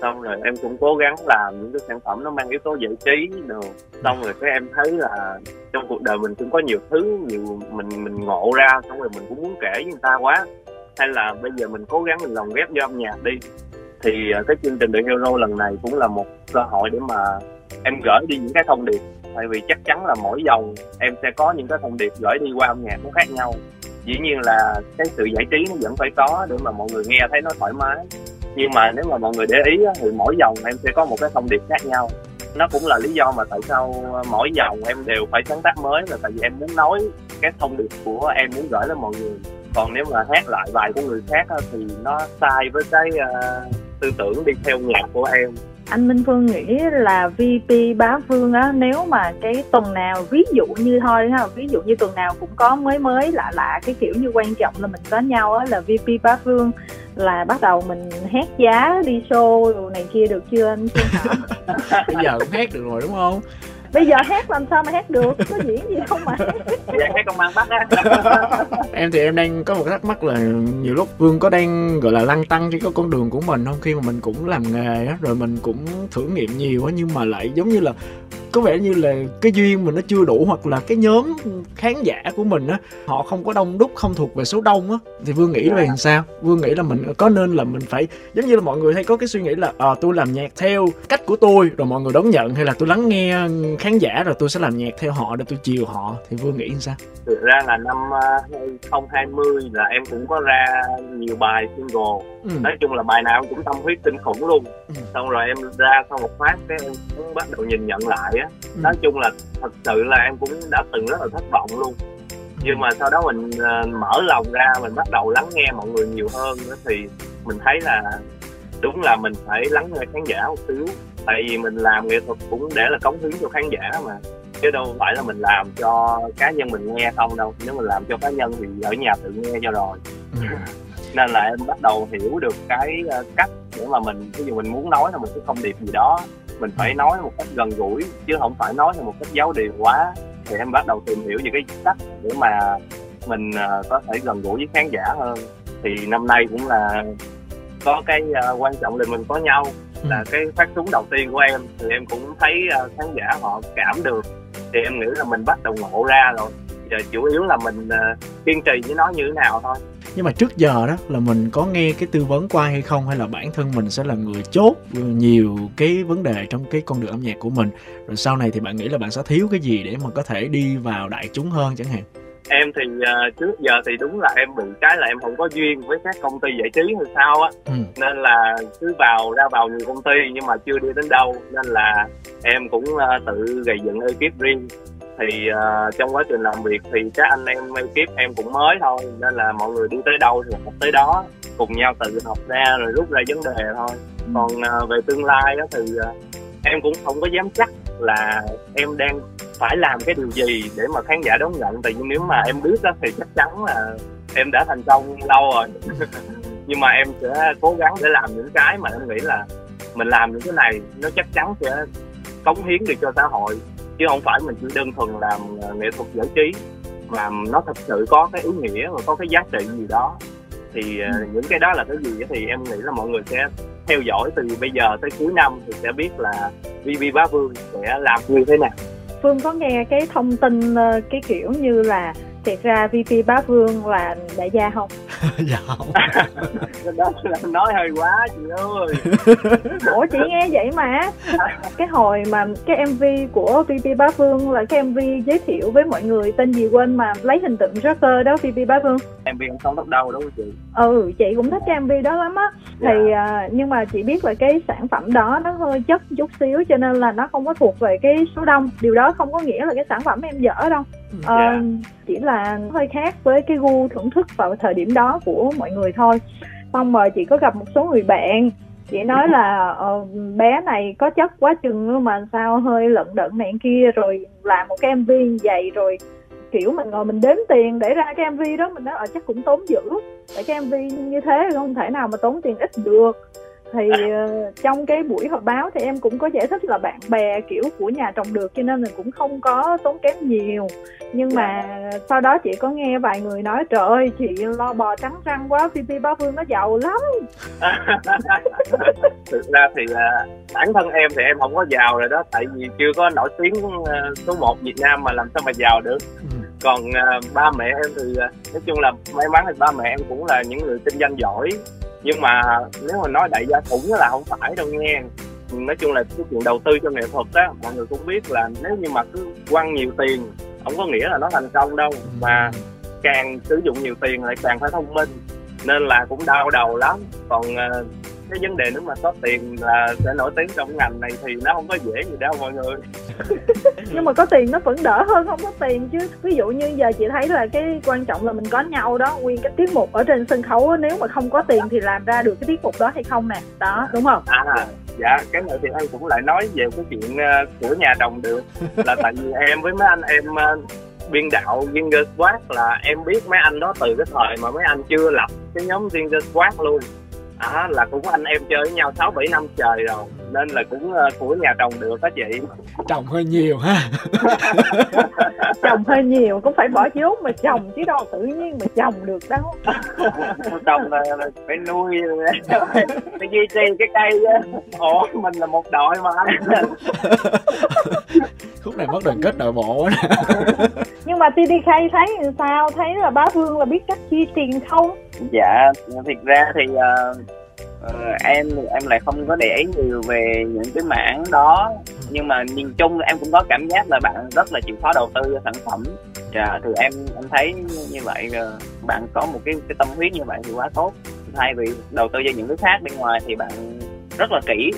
xong rồi em cũng cố gắng làm những cái sản phẩm nó mang yếu tố giải trí đồ. Xong rồi cái em thấy là trong cuộc đời mình cũng có nhiều thứ, nhiều mình mình ngộ ra, xong rồi mình cũng muốn kể với người ta quá. Hay là bây giờ mình cố gắng mình lồng ghép vô âm nhạc đi. Thì ờ, cái chương trình The Hero lần này cũng là một cơ hội để mà em gửi đi những cái thông điệp. Tại vì chắc chắn là mỗi dòng em sẽ có những cái thông điệp gửi đi qua âm nhạc nó khác nhau. Dĩ nhiên là cái sự giải trí nó vẫn phải có để mà mọi người nghe thấy nó thoải mái nhưng mà nếu mà mọi người để ý thì mỗi dòng em sẽ có một cái thông điệp khác nhau. Nó cũng là lý do mà tại sao mỗi dòng em đều phải sáng tác mới là tại vì em muốn nói cái thông điệp của em muốn gửi đến mọi người. Còn nếu mà hát lại bài của người khác thì nó sai với cái uh, tư tưởng đi theo nhạc của em anh Minh Phương nghĩ là VP Bá Phương á, nếu mà cái tuần nào, ví dụ như thôi ha, ví dụ như tuần nào cũng có mới mới, lạ lạ, cái kiểu như quan trọng là mình có nhau á, là VP Bá Phương là bắt đầu mình hét giá đi show đồ này kia được chưa anh Phương bây giờ cũng hét được rồi, đúng không? Bây giờ hát làm sao mà hát được? Có diễn gì không mà dạ hát công an bắt á. Em thì em đang có một thắc mắc là nhiều lúc vương có đang gọi là lăn tăng trên cái con đường của mình không? Khi mà mình cũng làm nghề á rồi mình cũng thử nghiệm nhiều á nhưng mà lại giống như là có vẻ như là cái duyên mình nó chưa đủ hoặc là cái nhóm khán giả của mình á họ không có đông đúc không thuộc về số đông á. Thì vương nghĩ về làm sao? Vương nghĩ là mình có nên là mình phải giống như là mọi người hay có cái suy nghĩ là à, tôi làm nhạc theo cách của tôi rồi mọi người đón nhận hay là tôi lắng nghe khán giả rồi tôi sẽ làm nhạc theo họ để tôi chiều họ. Thì vương nghĩ sao? Thực ra là năm 2020 ờ, là em cũng có ra nhiều bài single. Ừ. nói chung là bài nào cũng tâm huyết kinh khủng luôn. Ừ. xong rồi em ra sau một phát cái em cũng bắt đầu nhìn nhận lại á. Ừ. nói chung là thật sự là em cũng đã từng rất là thất vọng luôn. Nhưng mà sau đó mình uh, mở lòng ra mình bắt đầu lắng nghe mọi người nhiều hơn nữa thì mình thấy là đúng là mình phải lắng nghe khán giả một xíu. Tại vì mình làm nghệ thuật cũng để là cống hiến cho khán giả mà. Chứ đâu phải là mình làm cho cá nhân mình nghe không đâu. Nếu mình làm cho cá nhân thì ở nhà tự nghe cho rồi. Ừ. nên là em bắt đầu hiểu được cái ờ, cách để mà mình ví dụ mình muốn nói là một cái thông điệp gì đó mình phải nói một cách gần gũi chứ không phải nói theo một cách giáo điều quá. Thì em bắt đầu tìm hiểu về cái cách để mà mình uh, có thể gần gũi với khán giả hơn. Thì năm nay cũng là có cái uh, quan trọng là mình có nhau ừ. là cái phát súng đầu tiên của em. Thì em cũng thấy uh, khán giả họ cảm được. Thì em nghĩ là mình bắt đầu ngộ ra rồi. Giờ chủ yếu là mình uh, kiên trì với nó như thế nào thôi nhưng mà trước giờ đó là mình có nghe cái tư vấn qua hay không hay là bản thân mình sẽ là người chốt nhiều cái vấn đề trong cái con đường âm nhạc của mình? Rồi sau này thì bạn nghĩ là bạn sẽ thiếu cái gì để mà có thể đi vào đại chúng hơn chẳng hạn? Em thì uh, trước giờ thì đúng là em bị cái là em không có duyên với các công ty giải trí hay sao á. Ừ. nên là cứ vào ra vào nhiều công ty nhưng mà chưa đi đến đâu. Nên là em cũng uh, tự gây dựng ekip riêng thì uh, trong quá trình làm việc thì các anh em ekip em cũng mới thôi nên là mọi người đi tới đâu thì học tới đó cùng nhau tự học ra rồi rút ra vấn đề thôi. Còn uh, về tương lai đó thì uh, em cũng không có dám chắc là em đang phải làm cái điều gì để mà khán giả đón nhận. Tại vì nếu mà em biết đó thì chắc chắn là em đã thành công lâu rồi. Nhưng mà em sẽ cố gắng để làm những cái mà em nghĩ là mình làm những cái này nó chắc chắn sẽ cống hiến được cho xã hội chứ không phải mình chỉ đơn thuần làm ờ, nghệ thuật giải trí mà nó thật sự có cái ý nghĩa và có cái giá trị gì đó. Thì uh, những cái đó là cái gì thì em nghĩ là mọi người sẽ theo dõi từ bây giờ tới cuối năm thì sẽ biết là VV Bá Vương sẽ làm như thế nào. Phương có nghe cái thông tin ờ, cái kiểu như là thiệt ra VP Bá Vương là đại gia không? dạ không. Đó là nói hơi quá chị ơi. Ủa chị nghe vậy mà. Cái hồi mà cái MV của VP Bá Vương là cái MV giới thiệu với mọi người tên gì quên mà lấy hình tượng Joker đó VP Bá Vương. Em bị không tóc đâu đúng không chị. Ừ chị cũng thích cái MV đó lắm á. Thì à, nhưng mà chị biết là cái sản phẩm đó nó hơi chất chút xíu cho nên là nó không có thuộc về cái số đông. Điều đó không có nghĩa là cái sản phẩm em dở đâu Ờ, Dạ. chỉ là hơi khác với cái gu thưởng thức vào thời điểm đó của mọi người thôi. Xong rồi chị có gặp một số người bạn chị nói là ờ, bé này có chất quá chừng mà sao hơi lận đận này kia rồi làm một cái mv như vậy rồi kiểu mình ngồi mình đếm tiền để ra cái mv đó mình nói ở chắc cũng tốn dữ. Tại cái mv như thế không thể nào mà tốn tiền ít được thì ờ, trong cái buổi họp báo thì em cũng có giải thích là bạn bè kiểu của nhà trồng được cho nên là cũng không có tốn kém nhiều. Nhưng mà sau đó chị có nghe vài người nói trời ơi chị lo bò trắng răng quá VP Bá Vương nó giàu lắm. Thực ra thì à, bản thân em thì em không có giàu rồi đó tại vì chưa có nổi tiếng à, số 1 Việt Nam mà làm sao mà giàu được. Ừ còn uh, ba mẹ em thì uh, nói chung là may mắn thì ba mẹ em cũng là những người kinh doanh giỏi. Nhưng mà nếu mà nói đại gia khủng là không phải đâu nghe. Nói chung là cái chuyện đầu tư cho nghệ thuật á mọi người cũng biết là nếu như mà cứ quăng nhiều tiền không có nghĩa là nó thành công đâu. Mà càng sử dụng nhiều tiền lại càng phải thông minh. Nên là cũng đau đầu lắm. Còn uh, cái vấn đề nếu mà có tiền là sẽ nổi tiếng trong ngành này thì nó không có dễ gì đâu mọi người. Nhưng mà có tiền nó vẫn đỡ hơn không? Có tiền chứ ví dụ như giờ chị thấy là cái quan trọng là mình có nhau đó nguyên cái tiết mục ở trên sân khấu á, nếu mà không có tiền thì làm ra được cái tiết mục đó hay không nè đó đúng không? À dạ cái này thì em cũng lại nói về cái chuyện ờ, của nhà đồng được. Là tại vì em với mấy anh em ờ, biên đạo Ginger Squad là em biết mấy anh đó từ cái thời mà mấy anh chưa lập cái nhóm Ginger Squad luôn à, là cũng anh em chơi với nhau sáu bảy năm trời rồi nên là cũng ờ, của nhà chồng được đó chị. Trồng hơi nhiều ha. Chồng hơi nhiều cũng phải bỏ vốn mà chồng chứ đâu tự nhiên mà chồng được đâu. Chồng là, là phải nuôi. Phải duy trì cái cây á ủa mình là một đội mà anh. Khúc này mất đoàn kết nội bộ quá nhưng mà TDK thấy làm sao? Thấy là bá vương là biết cách chi tiền không? Dạ thực ra thì uh, uh, em em lại không có để ý nhiều về những cái mảng đó. Nhưng mà nhìn chung em cũng có cảm giác là bạn rất là chịu khó đầu tư cho sản phẩm. Dạ thì em em thấy như vậy uh, bạn có một cái cái tâm huyết như vậy thì quá tốt. Thay vì đầu tư cho những thứ khác bên ngoài thì bạn rất là kỹ.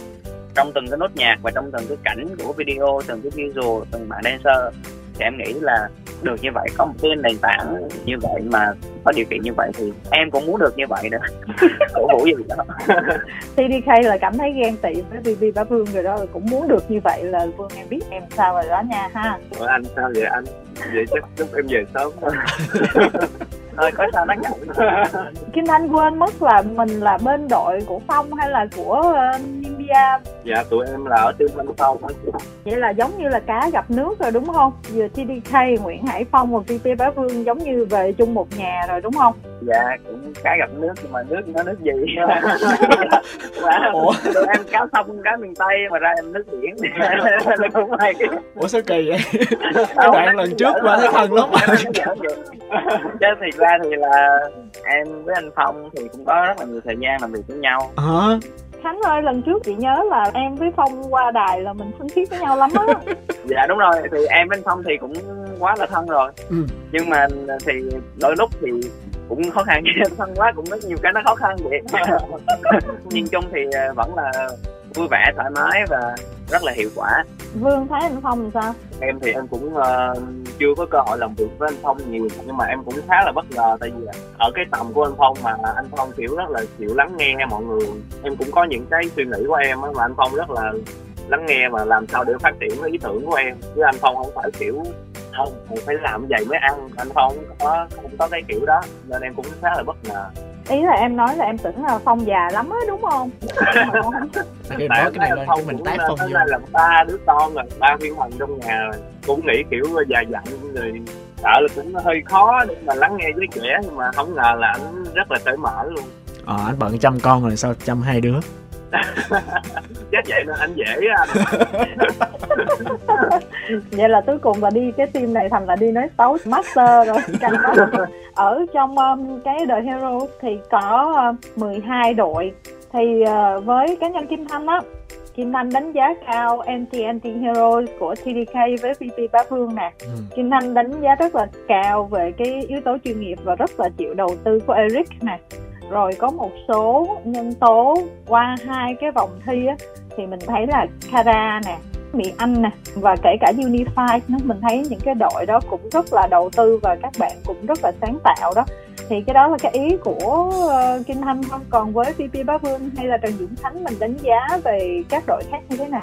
Trong từng cái nốt nhạc và trong từng cái cảnh của video từng cái visual từng bạn dancer thì em nghĩ là được như vậy có một cái nền tảng như vậy mà có điều kiện như vậy thì em cũng muốn được như vậy nữa. Cổ vũ gì đó. TDK là cảm thấy ghen tị với VV bá vương rồi đó là cũng muốn được như vậy là vương em biết em sao rồi đó nha ha. Ủa anh sao vậy anh? Vậy chắc chúc em về sớm thôi thôi có sao nó nhận Kim Thanh quên mất là mình là bên đội của Phong hay là của uh, India dạ tụi em là ở team anh phong vậy là giống như là cá gặp nước rồi đúng không? Vừa TDK Nguyễn Hải Phong và VP Bá Vương giống như về chung một nhà rồi đúng không? Dạ cũng cá gặp nước nhưng mà nước nó nước gì? Mà ủa? Tụi em cá sông cá miền tây mà ra em nước biển. Là cũng hay. Ủa sao kỳ vậy? Cái đoạn lần trước qua thấy thân lắm. Chứ thiệt ra thì là em với anh phong thì cũng có rất là nhiều thời gian làm việc với nhau. Hả Khánh ơi lần trước chị nhớ là em với Phong qua đài là mình thân thiết với nhau lắm á. Dạ đúng rồi. Thì em với anh phong thì cũng quá là thân rồi. Ừ. Nhưng mà thì đôi lúc thì cũng khó khăn. Thân quá cũng rất nhiều cái nó khó khăn vậy. Nhìn chung thì ờ, vẫn là vui vẻ thoải mái và rất là hiệu quả. Vương thấy anh Phong làm sao? Em thì em cũng ờ, chưa có cơ hội làm việc với anh phong nhiều nhưng mà em cũng khá là bất ngờ tại vì ở cái tầm của anh phong mà anh phong kiểu rất là chịu lắng nghe mọi người. Em cũng có những cái suy nghĩ của em mà anh phong rất là lắng nghe và làm sao để phát triển cái ý tưởng của em. Chứ anh phong không phải kiểu không mày phải làm vậy mới ăn. Anh phong không có không có cái kiểu đó nên em cũng khá là bất ngờ ý là em nói là em tưởng là Phong già lắm á đúng không? Cái nói cái này lên cái mình là- phong vô. là, ba đứa con rồi ba thiên thần trong nhà rồi. Cũng nghĩ kiểu già dặn rồi sợ là cũng hơi khó để mà lắng nghe với trẻ nhưng mà không ngờ là anh rất là cởi mở luôn. Ờ anh bận chăm con rồi sao chăm hai đứa chắc vậy nên anh dễ anh vậy là cuối cùng là đi cái team này thành là đi nói xấu master rồi canh ở trong um, cái The Hero thì có uh, 12 đội thì uh, với cá nhân Kim Thanh á Kim Thanh đánh giá cao NTNT Heroes của TDK với VP Bá Vương nè. Ừ. Kim Thanh đánh giá rất là cao về cái yếu tố chuyên nghiệp và rất là chịu đầu tư của Eric nè. Rồi có một số nhân tố qua hai cái vòng thi á, thì mình thấy là Kara nè, Mỹ Anh nè và kể cả Unify nó mình thấy những cái đội đó cũng rất là đầu tư và các bạn cũng rất là sáng tạo đó. Thì cái đó là cái ý của uh, Kim Thanh không? Còn với VP Bá Vương hay là Trần Dũng Khánh mình đánh giá về các đội khác như thế nào?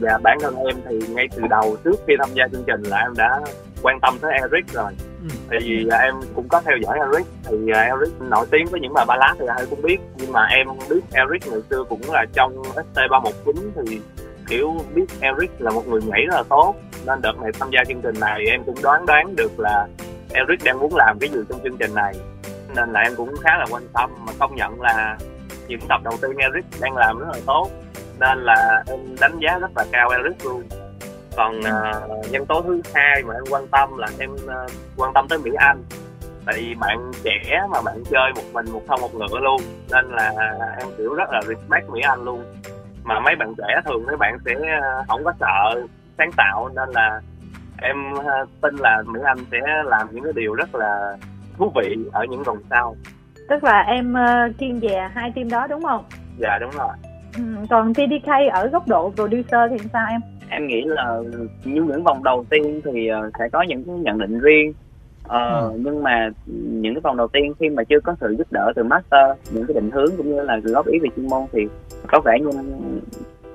Dạ bản thân em thì ngay từ đầu trước khi tham gia chương trình là em đã quan tâm tới Eric rồi ừ. vì à, em cũng có theo dõi Eric. Thì à, Eric nổi tiếng với những bài ballad thì ai cũng biết. Nhưng mà em biết, Eric ngày xưa cũng là trong ST319 thì, kiểu, biết Eric là một người nhảy rất là tốt. Nên đợt này tham gia chương trình này em cũng đoán đoán được là Eric đang muốn làm cái gì trong chương trình này. Nên là em cũng khá là quan tâm mà công nhận là những tập đầu tiên Eric đang làm rất là tốt. Nên là em đánh giá rất là cao Eric luôn còn uh, nhân tố thứ hai mà em quan tâm là em uh, quan tâm tới Mỹ Anh. Tại vì bạn trẻ mà bạn chơi một mình một thân một ngựa luôn nên là em kiểu rất là respect Mỹ Anh luôn. Mà mấy bạn trẻ thường mấy bạn sẽ ờ, không có sợ sáng tạo nên là em tin là Mỹ Anh sẽ làm những cái điều rất là thú vị ở những vòng sau. Tức là em uh, thiên về hai team đó đúng không? Dạ đúng rồi. Ừ, còn TDK ở góc độ producer thì sao em em nghĩ là như những vòng đầu tiên thì uh, sẽ có những nhận định riêng uh, ừ. nhưng mà những cái vòng đầu tiên khi mà chưa có sự giúp đỡ từ master những cái định hướng cũng như là góp ý về chuyên môn thì có vẻ như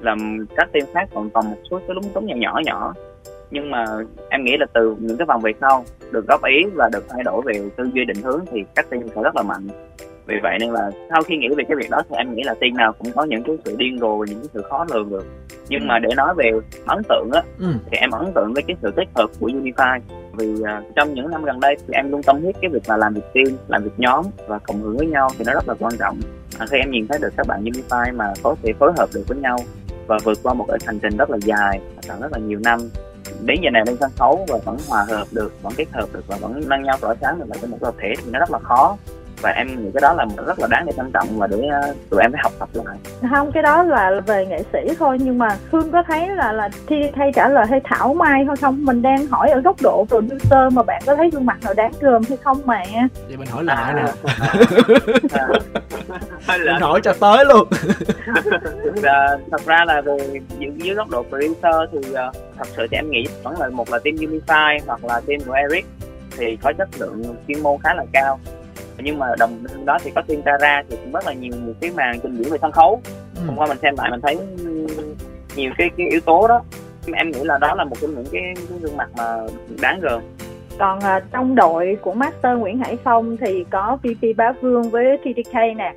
làm các team khác còn còn một số cái lúng túng nhỏ nhỏ nhỏ nhưng mà em nghĩ là từ những cái vòng về sau được góp ý và được thay đổi về tư duy định hướng thì các team sẽ rất là mạnh vì vậy nên là sau khi nghĩ về cái việc đó thì em nghĩ là team nào cũng có những cái sự điên rồ và những cái sự khó lường được nhưng ừ. mà để nói về ấn tượng á ừ. thì em ấn tượng với cái sự kết hợp của Unify vì uh, trong những năm gần đây thì em luôn tâm huyết cái việc là làm việc team làm việc nhóm và cộng hưởng với nhau thì nó rất là quan trọng à, khi em nhìn thấy được các bạn Unify mà có thể phối hợp được với nhau và vượt qua một cái hành trình rất là dài rất là nhiều năm đến giờ này lên sân khấu và vẫn hòa hợp được, vẫn kết hợp được và vẫn nâng nhau tỏa sáng được lại với một tập thể thì nó rất là khó và em nghĩ cái đó là rất là đáng để trân trọng và để uh, tụi em phải học tập lại. Không cái đó là về nghệ sĩ thôi nhưng mà Phương có thấy là là thi thay trả lời hay thảo mai thôi không? Mình đang hỏi ở góc độ producer mà bạn có thấy gương mặt nào đáng gờm hay không mà vậy mình hỏi lại nè. Mình hỏi cho tới luôn. À, thật ra là về dưới, dưới góc độ producer thì uh, thật sự thì em nghĩ vẫn là một là team Unify hoặc là team của Eric thì có chất lượng chuyên môn khá là cao nhưng mà đồng đó thì có team Tara thì cũng rất là nhiều nhiều cái màn trình diễn về sân khấu. Ừ. hôm qua mình xem lại mình thấy nhiều cái cái yếu tố đó. Em nghĩ là đó là một trong những cái, cái gương mặt mà đáng gờm. Còn uh, trong đội của Master Nguyễn Hải Phong thì có VP Bá Vương với TDK nè.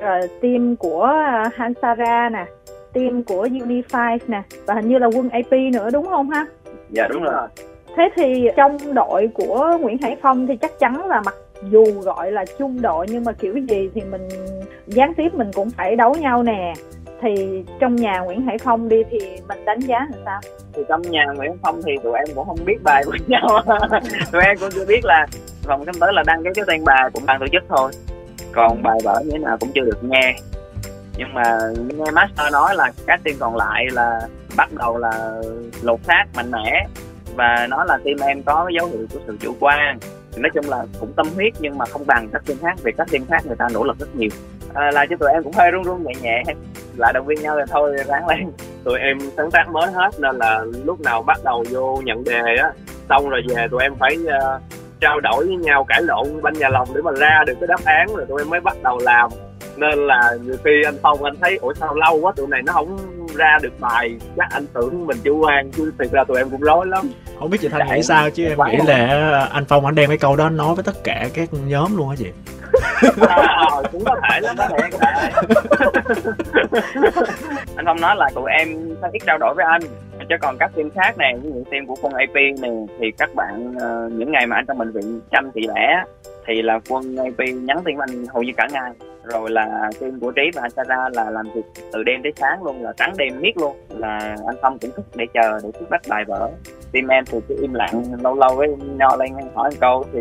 Rồi team của uh, Hansara nè. Team của Unify nè. Và hình như là quân AP nữa đúng không ha? Dạ đúng rồi. Thế thì trong đội của Nguyễn Hải Phong thì chắc chắn là mặc dù gọi là chung đội nhưng mà kiểu gì thì mình, gián tiếp mình cũng phải đấu nhau nè. Thì trong nhà Nguyễn Hải Phong đi thì mình đánh giá làm sao? Thì trong nhà Nguyễn Hải Phong thì tụi em cũng không biết bài của nhau. Tụi em cũng chưa biết là vòng sắp tới là đăng cái cái tên bài của ban tổ chức thôi. Còn bài vở như thế nào cũng chưa được nghe. Nhưng mà nghe master nói là các team còn lại là bắt đầu là lột xác mạnh mẽ. Và nói là team em có dấu hiệu của sự chủ quan nói chung là cũng tâm huyết nhưng mà không bằng các team khác vì các team khác người ta nỗ lực rất nhiều. À, là cho tụi em cũng hơi run run nhẹ nhẹ. Lại động viên nhau rồi thôi ráng lên. Tụi em sáng tác mới hết nên là lúc nào bắt đầu vô nhận đề á xong rồi về tụi em phải uh, trao đổi với nhau cãi lộn bên nhà lòng để mà ra được cái đáp án rồi tụi em mới bắt đầu làm. Nên là nhiều khi anh phong anh thấy ủa sao lâu quá tụi này nó không ra được bài chắc anh tưởng mình chủ quan chứ thực ra tụi em cũng rối lắm. Không biết chị thanh nghĩ sao chứ em nghĩ là anh phong anh đem cái câu đó nói với tất cả các nhóm luôn hả chị? À, cũng có thể lắm có thể. anh phong nói là tụi em phải ít trao đổi với anh chứ còn các team khác này những team của con AP này thì các bạn uh, những ngày mà anh trong bệnh viện chăm chị lẻ thì là quân AP nhắn tin với anh hầu như cả ngày rồi là team của trí và anh Sarah là làm việc từ đêm tới sáng luôn là trắng đêm miết luôn. Là anh Phong cũng thức để chờ để thúc bách bài vở. Team em thì cứ im lặng lâu lâu với nho lên hỏi một câu thì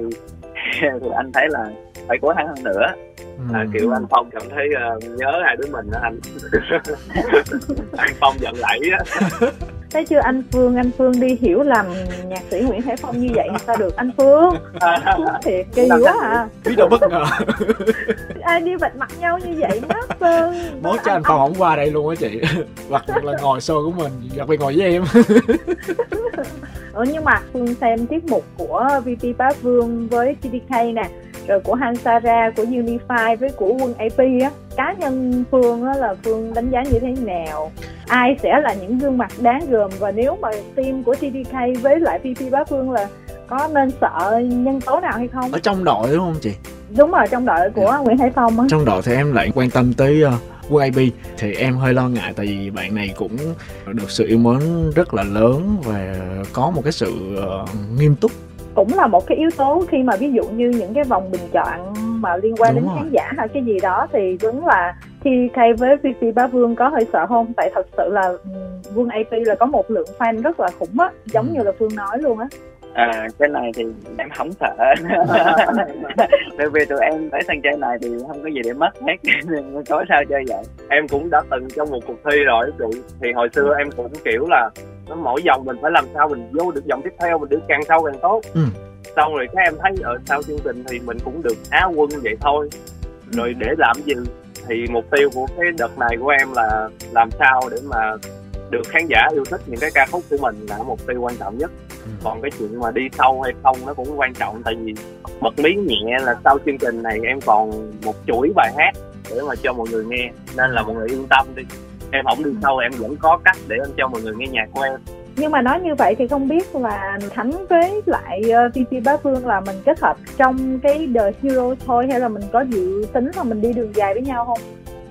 thì anh thấy là phải cố gắng hơn nữa. À, kiểu anh phong cảm thấy uh, nhớ hai đứa mình đó anh. Anh phong giận lẫy á thấy chưa? Anh Phương anh Phương đi hiểu lầm nhạc sĩ Nguyễn Hải Phong như vậy thì sao được? Anh Phương thiệt kỳ quá à. biết đâu bất ngờ. Ai đi vạch mặt nhau như vậy đó Phương. Mốt cho anh Phong không qua đây luôn á chị. Hoặc là ngồi show của mình đặc biệt ngồi với em. Ừ, nhưng mà Phương xem tiết mục của VP Bá Vương với TDK nè rồi của Hansara của Unify với của quân AP á. Cá nhân Phương á là Phương đánh giá như thế nào? Ai sẽ là những gương mặt đáng gờm? Và nếu mà team của TDK với lại PP Bá Phương là có nên sợ nhân tố nào hay không? Ở trong đội đúng không chị? Đúng rồi trong đội của yeah. Nguyễn Hải Phong á. Trong đội thì em lại quan tâm tới uh, quân AP thì em hơi lo ngại tại vì bạn này cũng được sự yêu mến rất là lớn và có một cái sự uh, nghiêm túc cũng là một cái yếu tố khi mà ví dụ như những cái vòng bình chọn mà liên quan Đúng đến rồi. khán giả hay cái gì đó thì đúng là khi thay với VP Bá Vương có hơi sợ không tại thật sự là Vương AP là có một lượng fan rất là khủng á giống ừ. như là Phương nói luôn á. À cái này thì em không sợ. Bởi vì tụi em tới sân chơi này thì không có gì để mất hết. Nên có sao chơi vậy? Em cũng đã từng trong một cuộc thi rồi chị thì hồi xưa em cũng kiểu là mỗi vòng mình phải làm sao mình vô được vòng tiếp theo mình được càng sâu càng tốt. Ừ. xong rồi các em thấy ở sau chương trình thì mình cũng được á quân vậy thôi. Rồi để làm gì thì mục tiêu của cái đợt này của em là làm sao để mà được khán giả yêu thích những cái ca khúc của mình là mục tiêu quan trọng nhất. Ừ. còn cái chuyện mà đi sâu hay không nó cũng quan trọng tại vì bật mí nhẹ là sau chương trình này em còn một chuỗi bài hát để mà cho mọi người nghe nên là mọi người yên tâm đi em không đi sâu em vẫn có cách để em cho mọi người nghe nhạc của em nhưng mà nói như vậy thì không biết là Thánh với lại TT ờ, Bá Phương là mình kết hợp trong cái The Hero thôi hay là mình có dự tính là mình đi đường dài với nhau không?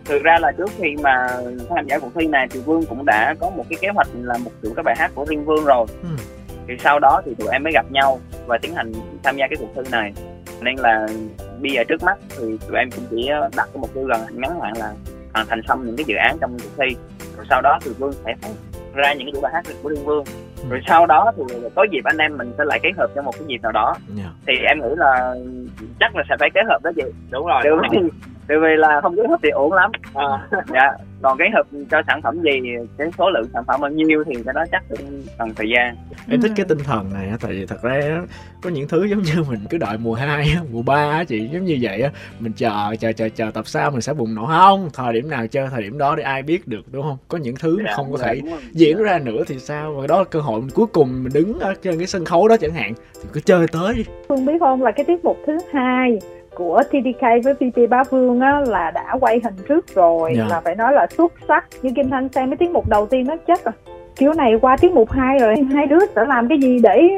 thực ra là trước khi mà tham gia cuộc thi này thì Vương cũng đã có một cái kế hoạch là một chuỗi các bài hát của riêng Vương rồi ừ. thì sau đó thì tụi em mới gặp nhau và tiến hành tham gia cái cuộc thi này nên là bây giờ trước mắt thì tụi em cũng chỉ đặt cái mục tiêu gần ngắn hạn là hoàn thành xong những cái dự án trong cuộc thi rồi sau đó thì Vương sẽ ra những cái chuỗi bài hát của riêng Vương ừ. rồi sau đó thì có dịp anh em mình sẽ lại kết hợp cho một cái dịp nào đó yeah. Dạ. thì em nghĩ là chắc là sẽ phải kết hợp đó chị đúng rồi đúng rồi tại vì là không kết hợp thì ổn lắm à. dạ còn cái hợp cho sản phẩm gì cái số lượng sản phẩm bao nhiêu thì cái đó chắc cũng cần thời gian. Em thích cái tinh thần này tại vì thật ra có những thứ giống như mình cứ đợi mùa 2 mùa 3 chị giống như vậy á mình chờ chờ chờ chờ tập sau mình sẽ bùng nổ. Không thời điểm nào chơi thời điểm đó để ai biết được đúng không? Có những thứ dạ, không có thể diễn ra nữa thì sao? Và đó là cơ hội mình cuối cùng mình đứng ở trên cái sân khấu đó chẳng hạn thì cứ chơi tới đi. Phương biết không? Là cái tiết mục thứ hai của TDK với PP Bá Vương á là đã quay hình trước rồi yeah. Dạ. là phải nói là xuất sắc như Kim Thanh xem cái tiết mục đầu tiên nó chết rồi kiểu này qua tiết mục 2 rồi hai đứa sẽ làm cái gì để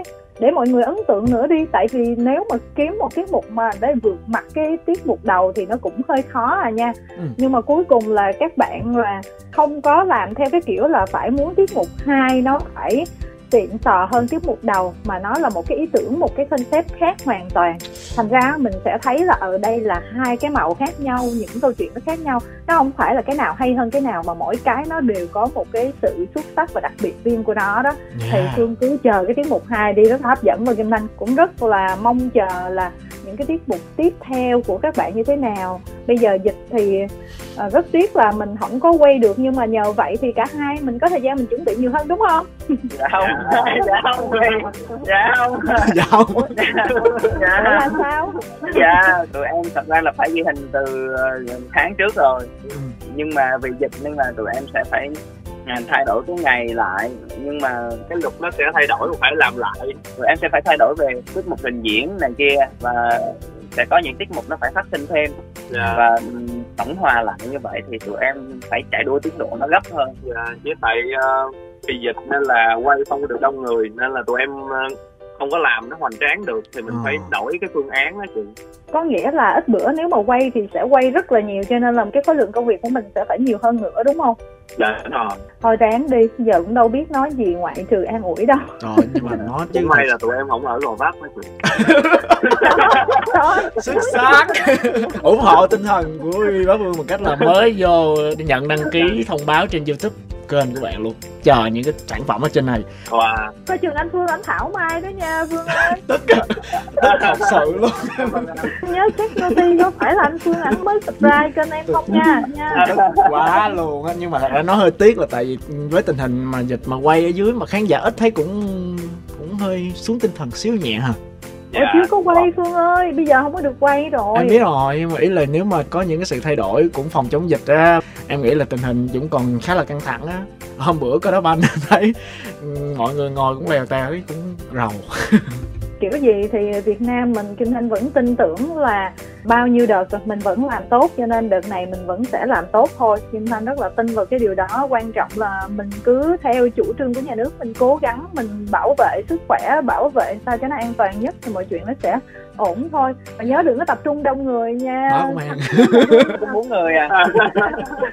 để mọi người ấn tượng nữa đi tại vì nếu mà kiếm một tiết mục mà để vượt mặt cái tiết mục đầu thì nó cũng hơi khó à nha ừ. nhưng mà cuối cùng là các bạn là không có làm theo cái kiểu là phải muốn tiết mục 2 nó phải xịn sò hơn tiết mục đầu mà nó là một cái ý tưởng một cái concept khác hoàn toàn. Thành ra mình sẽ thấy là ở đây là hai cái màu khác nhau những câu chuyện nó khác nhau. Nó không phải là cái nào hay hơn cái nào mà mỗi cái nó đều có một cái sự xuất sắc và đặc biệt riêng của nó đó. Yeah. thì phương cứ chờ cái tiết mục hai đi rất hấp dẫn và kim anh cũng rất là mong chờ là những cái tiết mục tiếp theo của các bạn như thế nào. Bây giờ dịch thì à, rất tiếc là mình không có quay được nhưng mà nhờ vậy thì cả hai mình có thời gian mình chuẩn bị nhiều hơn đúng không? Dạ không dạ không dạ không. Dạ không. Dạ là sao? Dạ tụi em thật ra là phải ghi hình từ ờ, tháng trước rồi. Ừ. nhưng mà vì dịch nên là tụi em sẽ phải thay đổi cái ngày lại. Nhưng mà cái luật nó sẽ thay đổi phải làm lại. Tụi em sẽ phải thay đổi về tiết mục trình diễn này kia và sẽ có những tiết mục nó phải phát sinh thêm yeah. Dạ. và tổng hòa lại như vậy thì tụi em phải chạy đua tiến độ nó gấp hơn yeah. Dạ, với tại uh, vì dịch nên là quay không được đông người nên là tụi em uh, không có làm nó hoành tráng được thì mình à. phải đổi cái phương án đó chị có nghĩa là ít bữa nếu mà quay thì sẽ quay rất là nhiều cho nên là cái khối lượng công việc của mình sẽ phải nhiều hơn nữa đúng không dạ rồi thôi ráng đi giờ cũng đâu biết nói gì ngoại trừ an ủi đâu. Trời nhưng mà nó chứ may là tụi em không ở gò vấp mấy chị. Xuất sắc. Ủng hộ tinh thần của bá vương một cách là mới vô nhận đăng ký thông báo trên youtube kênh của bạn luôn. Chờ những cái sản phẩm ở trên này. Wow. coi chừng anh phương anh thảo mai đó nha phương ơi. Tất cả tất thật sự luôn. Nhớ check noti có phải là anh phương ảnh mới subscribe kênh em không nha nha. Quá luôn á nhưng mà thật ra nó hơi tiếc là tại vì với tình hình mà dịch mà quay ở dưới mà khán giả ít thấy cũng cũng hơi xuống tinh thần xíu nhẹ hả Ủa chưa có quay Phương ơi, bây giờ không có được quay rồi. Em biết rồi, nhưng mà ý là nếu mà có những cái sự thay đổi cũng phòng chống dịch á Em nghĩ là tình hình cũng còn khá là căng thẳng á. Hôm bữa có đá banh thấy mọi người ngồi cũng lèo tèo cũng rầu kiểu gì thì Việt Nam mình Kim Thanh vẫn tin tưởng là bao nhiêu đợt mình vẫn làm tốt cho nên đợt này mình vẫn sẽ làm tốt thôi. Kim Thanh rất là tin vào cái điều đó. Quan trọng là mình cứ theo chủ trương của nhà nước mình cố gắng mình bảo vệ sức khỏe bảo vệ sao cho nó an toàn nhất thì mọi chuyện nó sẽ ổn thôi. Mà nhớ đừng có tập trung đông người nha. Đó cũng an bốn người à?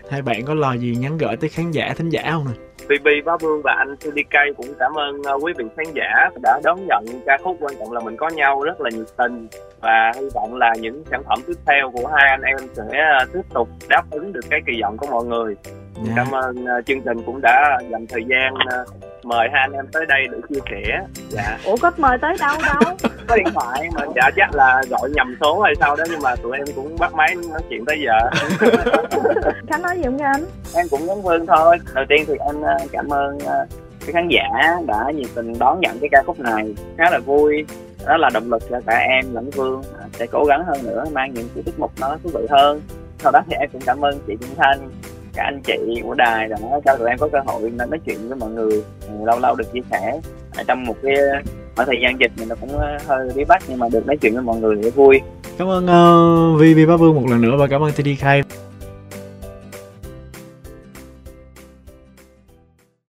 Hai bạn có lời gì nhắn gửi tới khán giả thính giả không nè BB Bá Vương và anh CDK cũng cảm ơn uh, quý vị khán giả đã đón nhận ca khúc quan trọng là mình có nhau rất là nhiệt tình và hy vọng là những sản phẩm tiếp theo của hai anh em sẽ uh, tiếp tục đáp ứng được cái kỳ vọng của mọi người. Dạ. Cảm ơn uh, chương trình cũng đã dành thời gian mời hai anh em tới đây để chia sẻ. Dạ. Ủa có mời tới đâu đâu? Có điện thoại mà dạ chắc là gọi nhầm số hay sao đó nhưng mà tụi em cũng bắt máy nói chuyện tới giờ. Khánh nói gì không anh? em cũng giống Phương thôi đầu tiên thì anh ờ, cảm ơn ờ, cái khán giả đã nhiệt tình đón nhận cái ca khúc này khá là vui đó là động lực cho cả em lẫn Phương à, sẽ cố gắng hơn nữa mang những cái tiết mục nó thú vị hơn sau đó thì em cũng cảm ơn chị Kim Thanh các anh chị của đài đã cho tụi em có cơ hội nói chuyện với mọi người ừ, lâu lâu được chia sẻ. Ở trong một cái ở thời gian dịch mình nó cũng ờ, hơi bí bách nhưng mà được nói chuyện với mọi người để vui. Cảm ơn ờ, uh, Vi Vi Bá Vương một lần nữa và cảm ơn tdk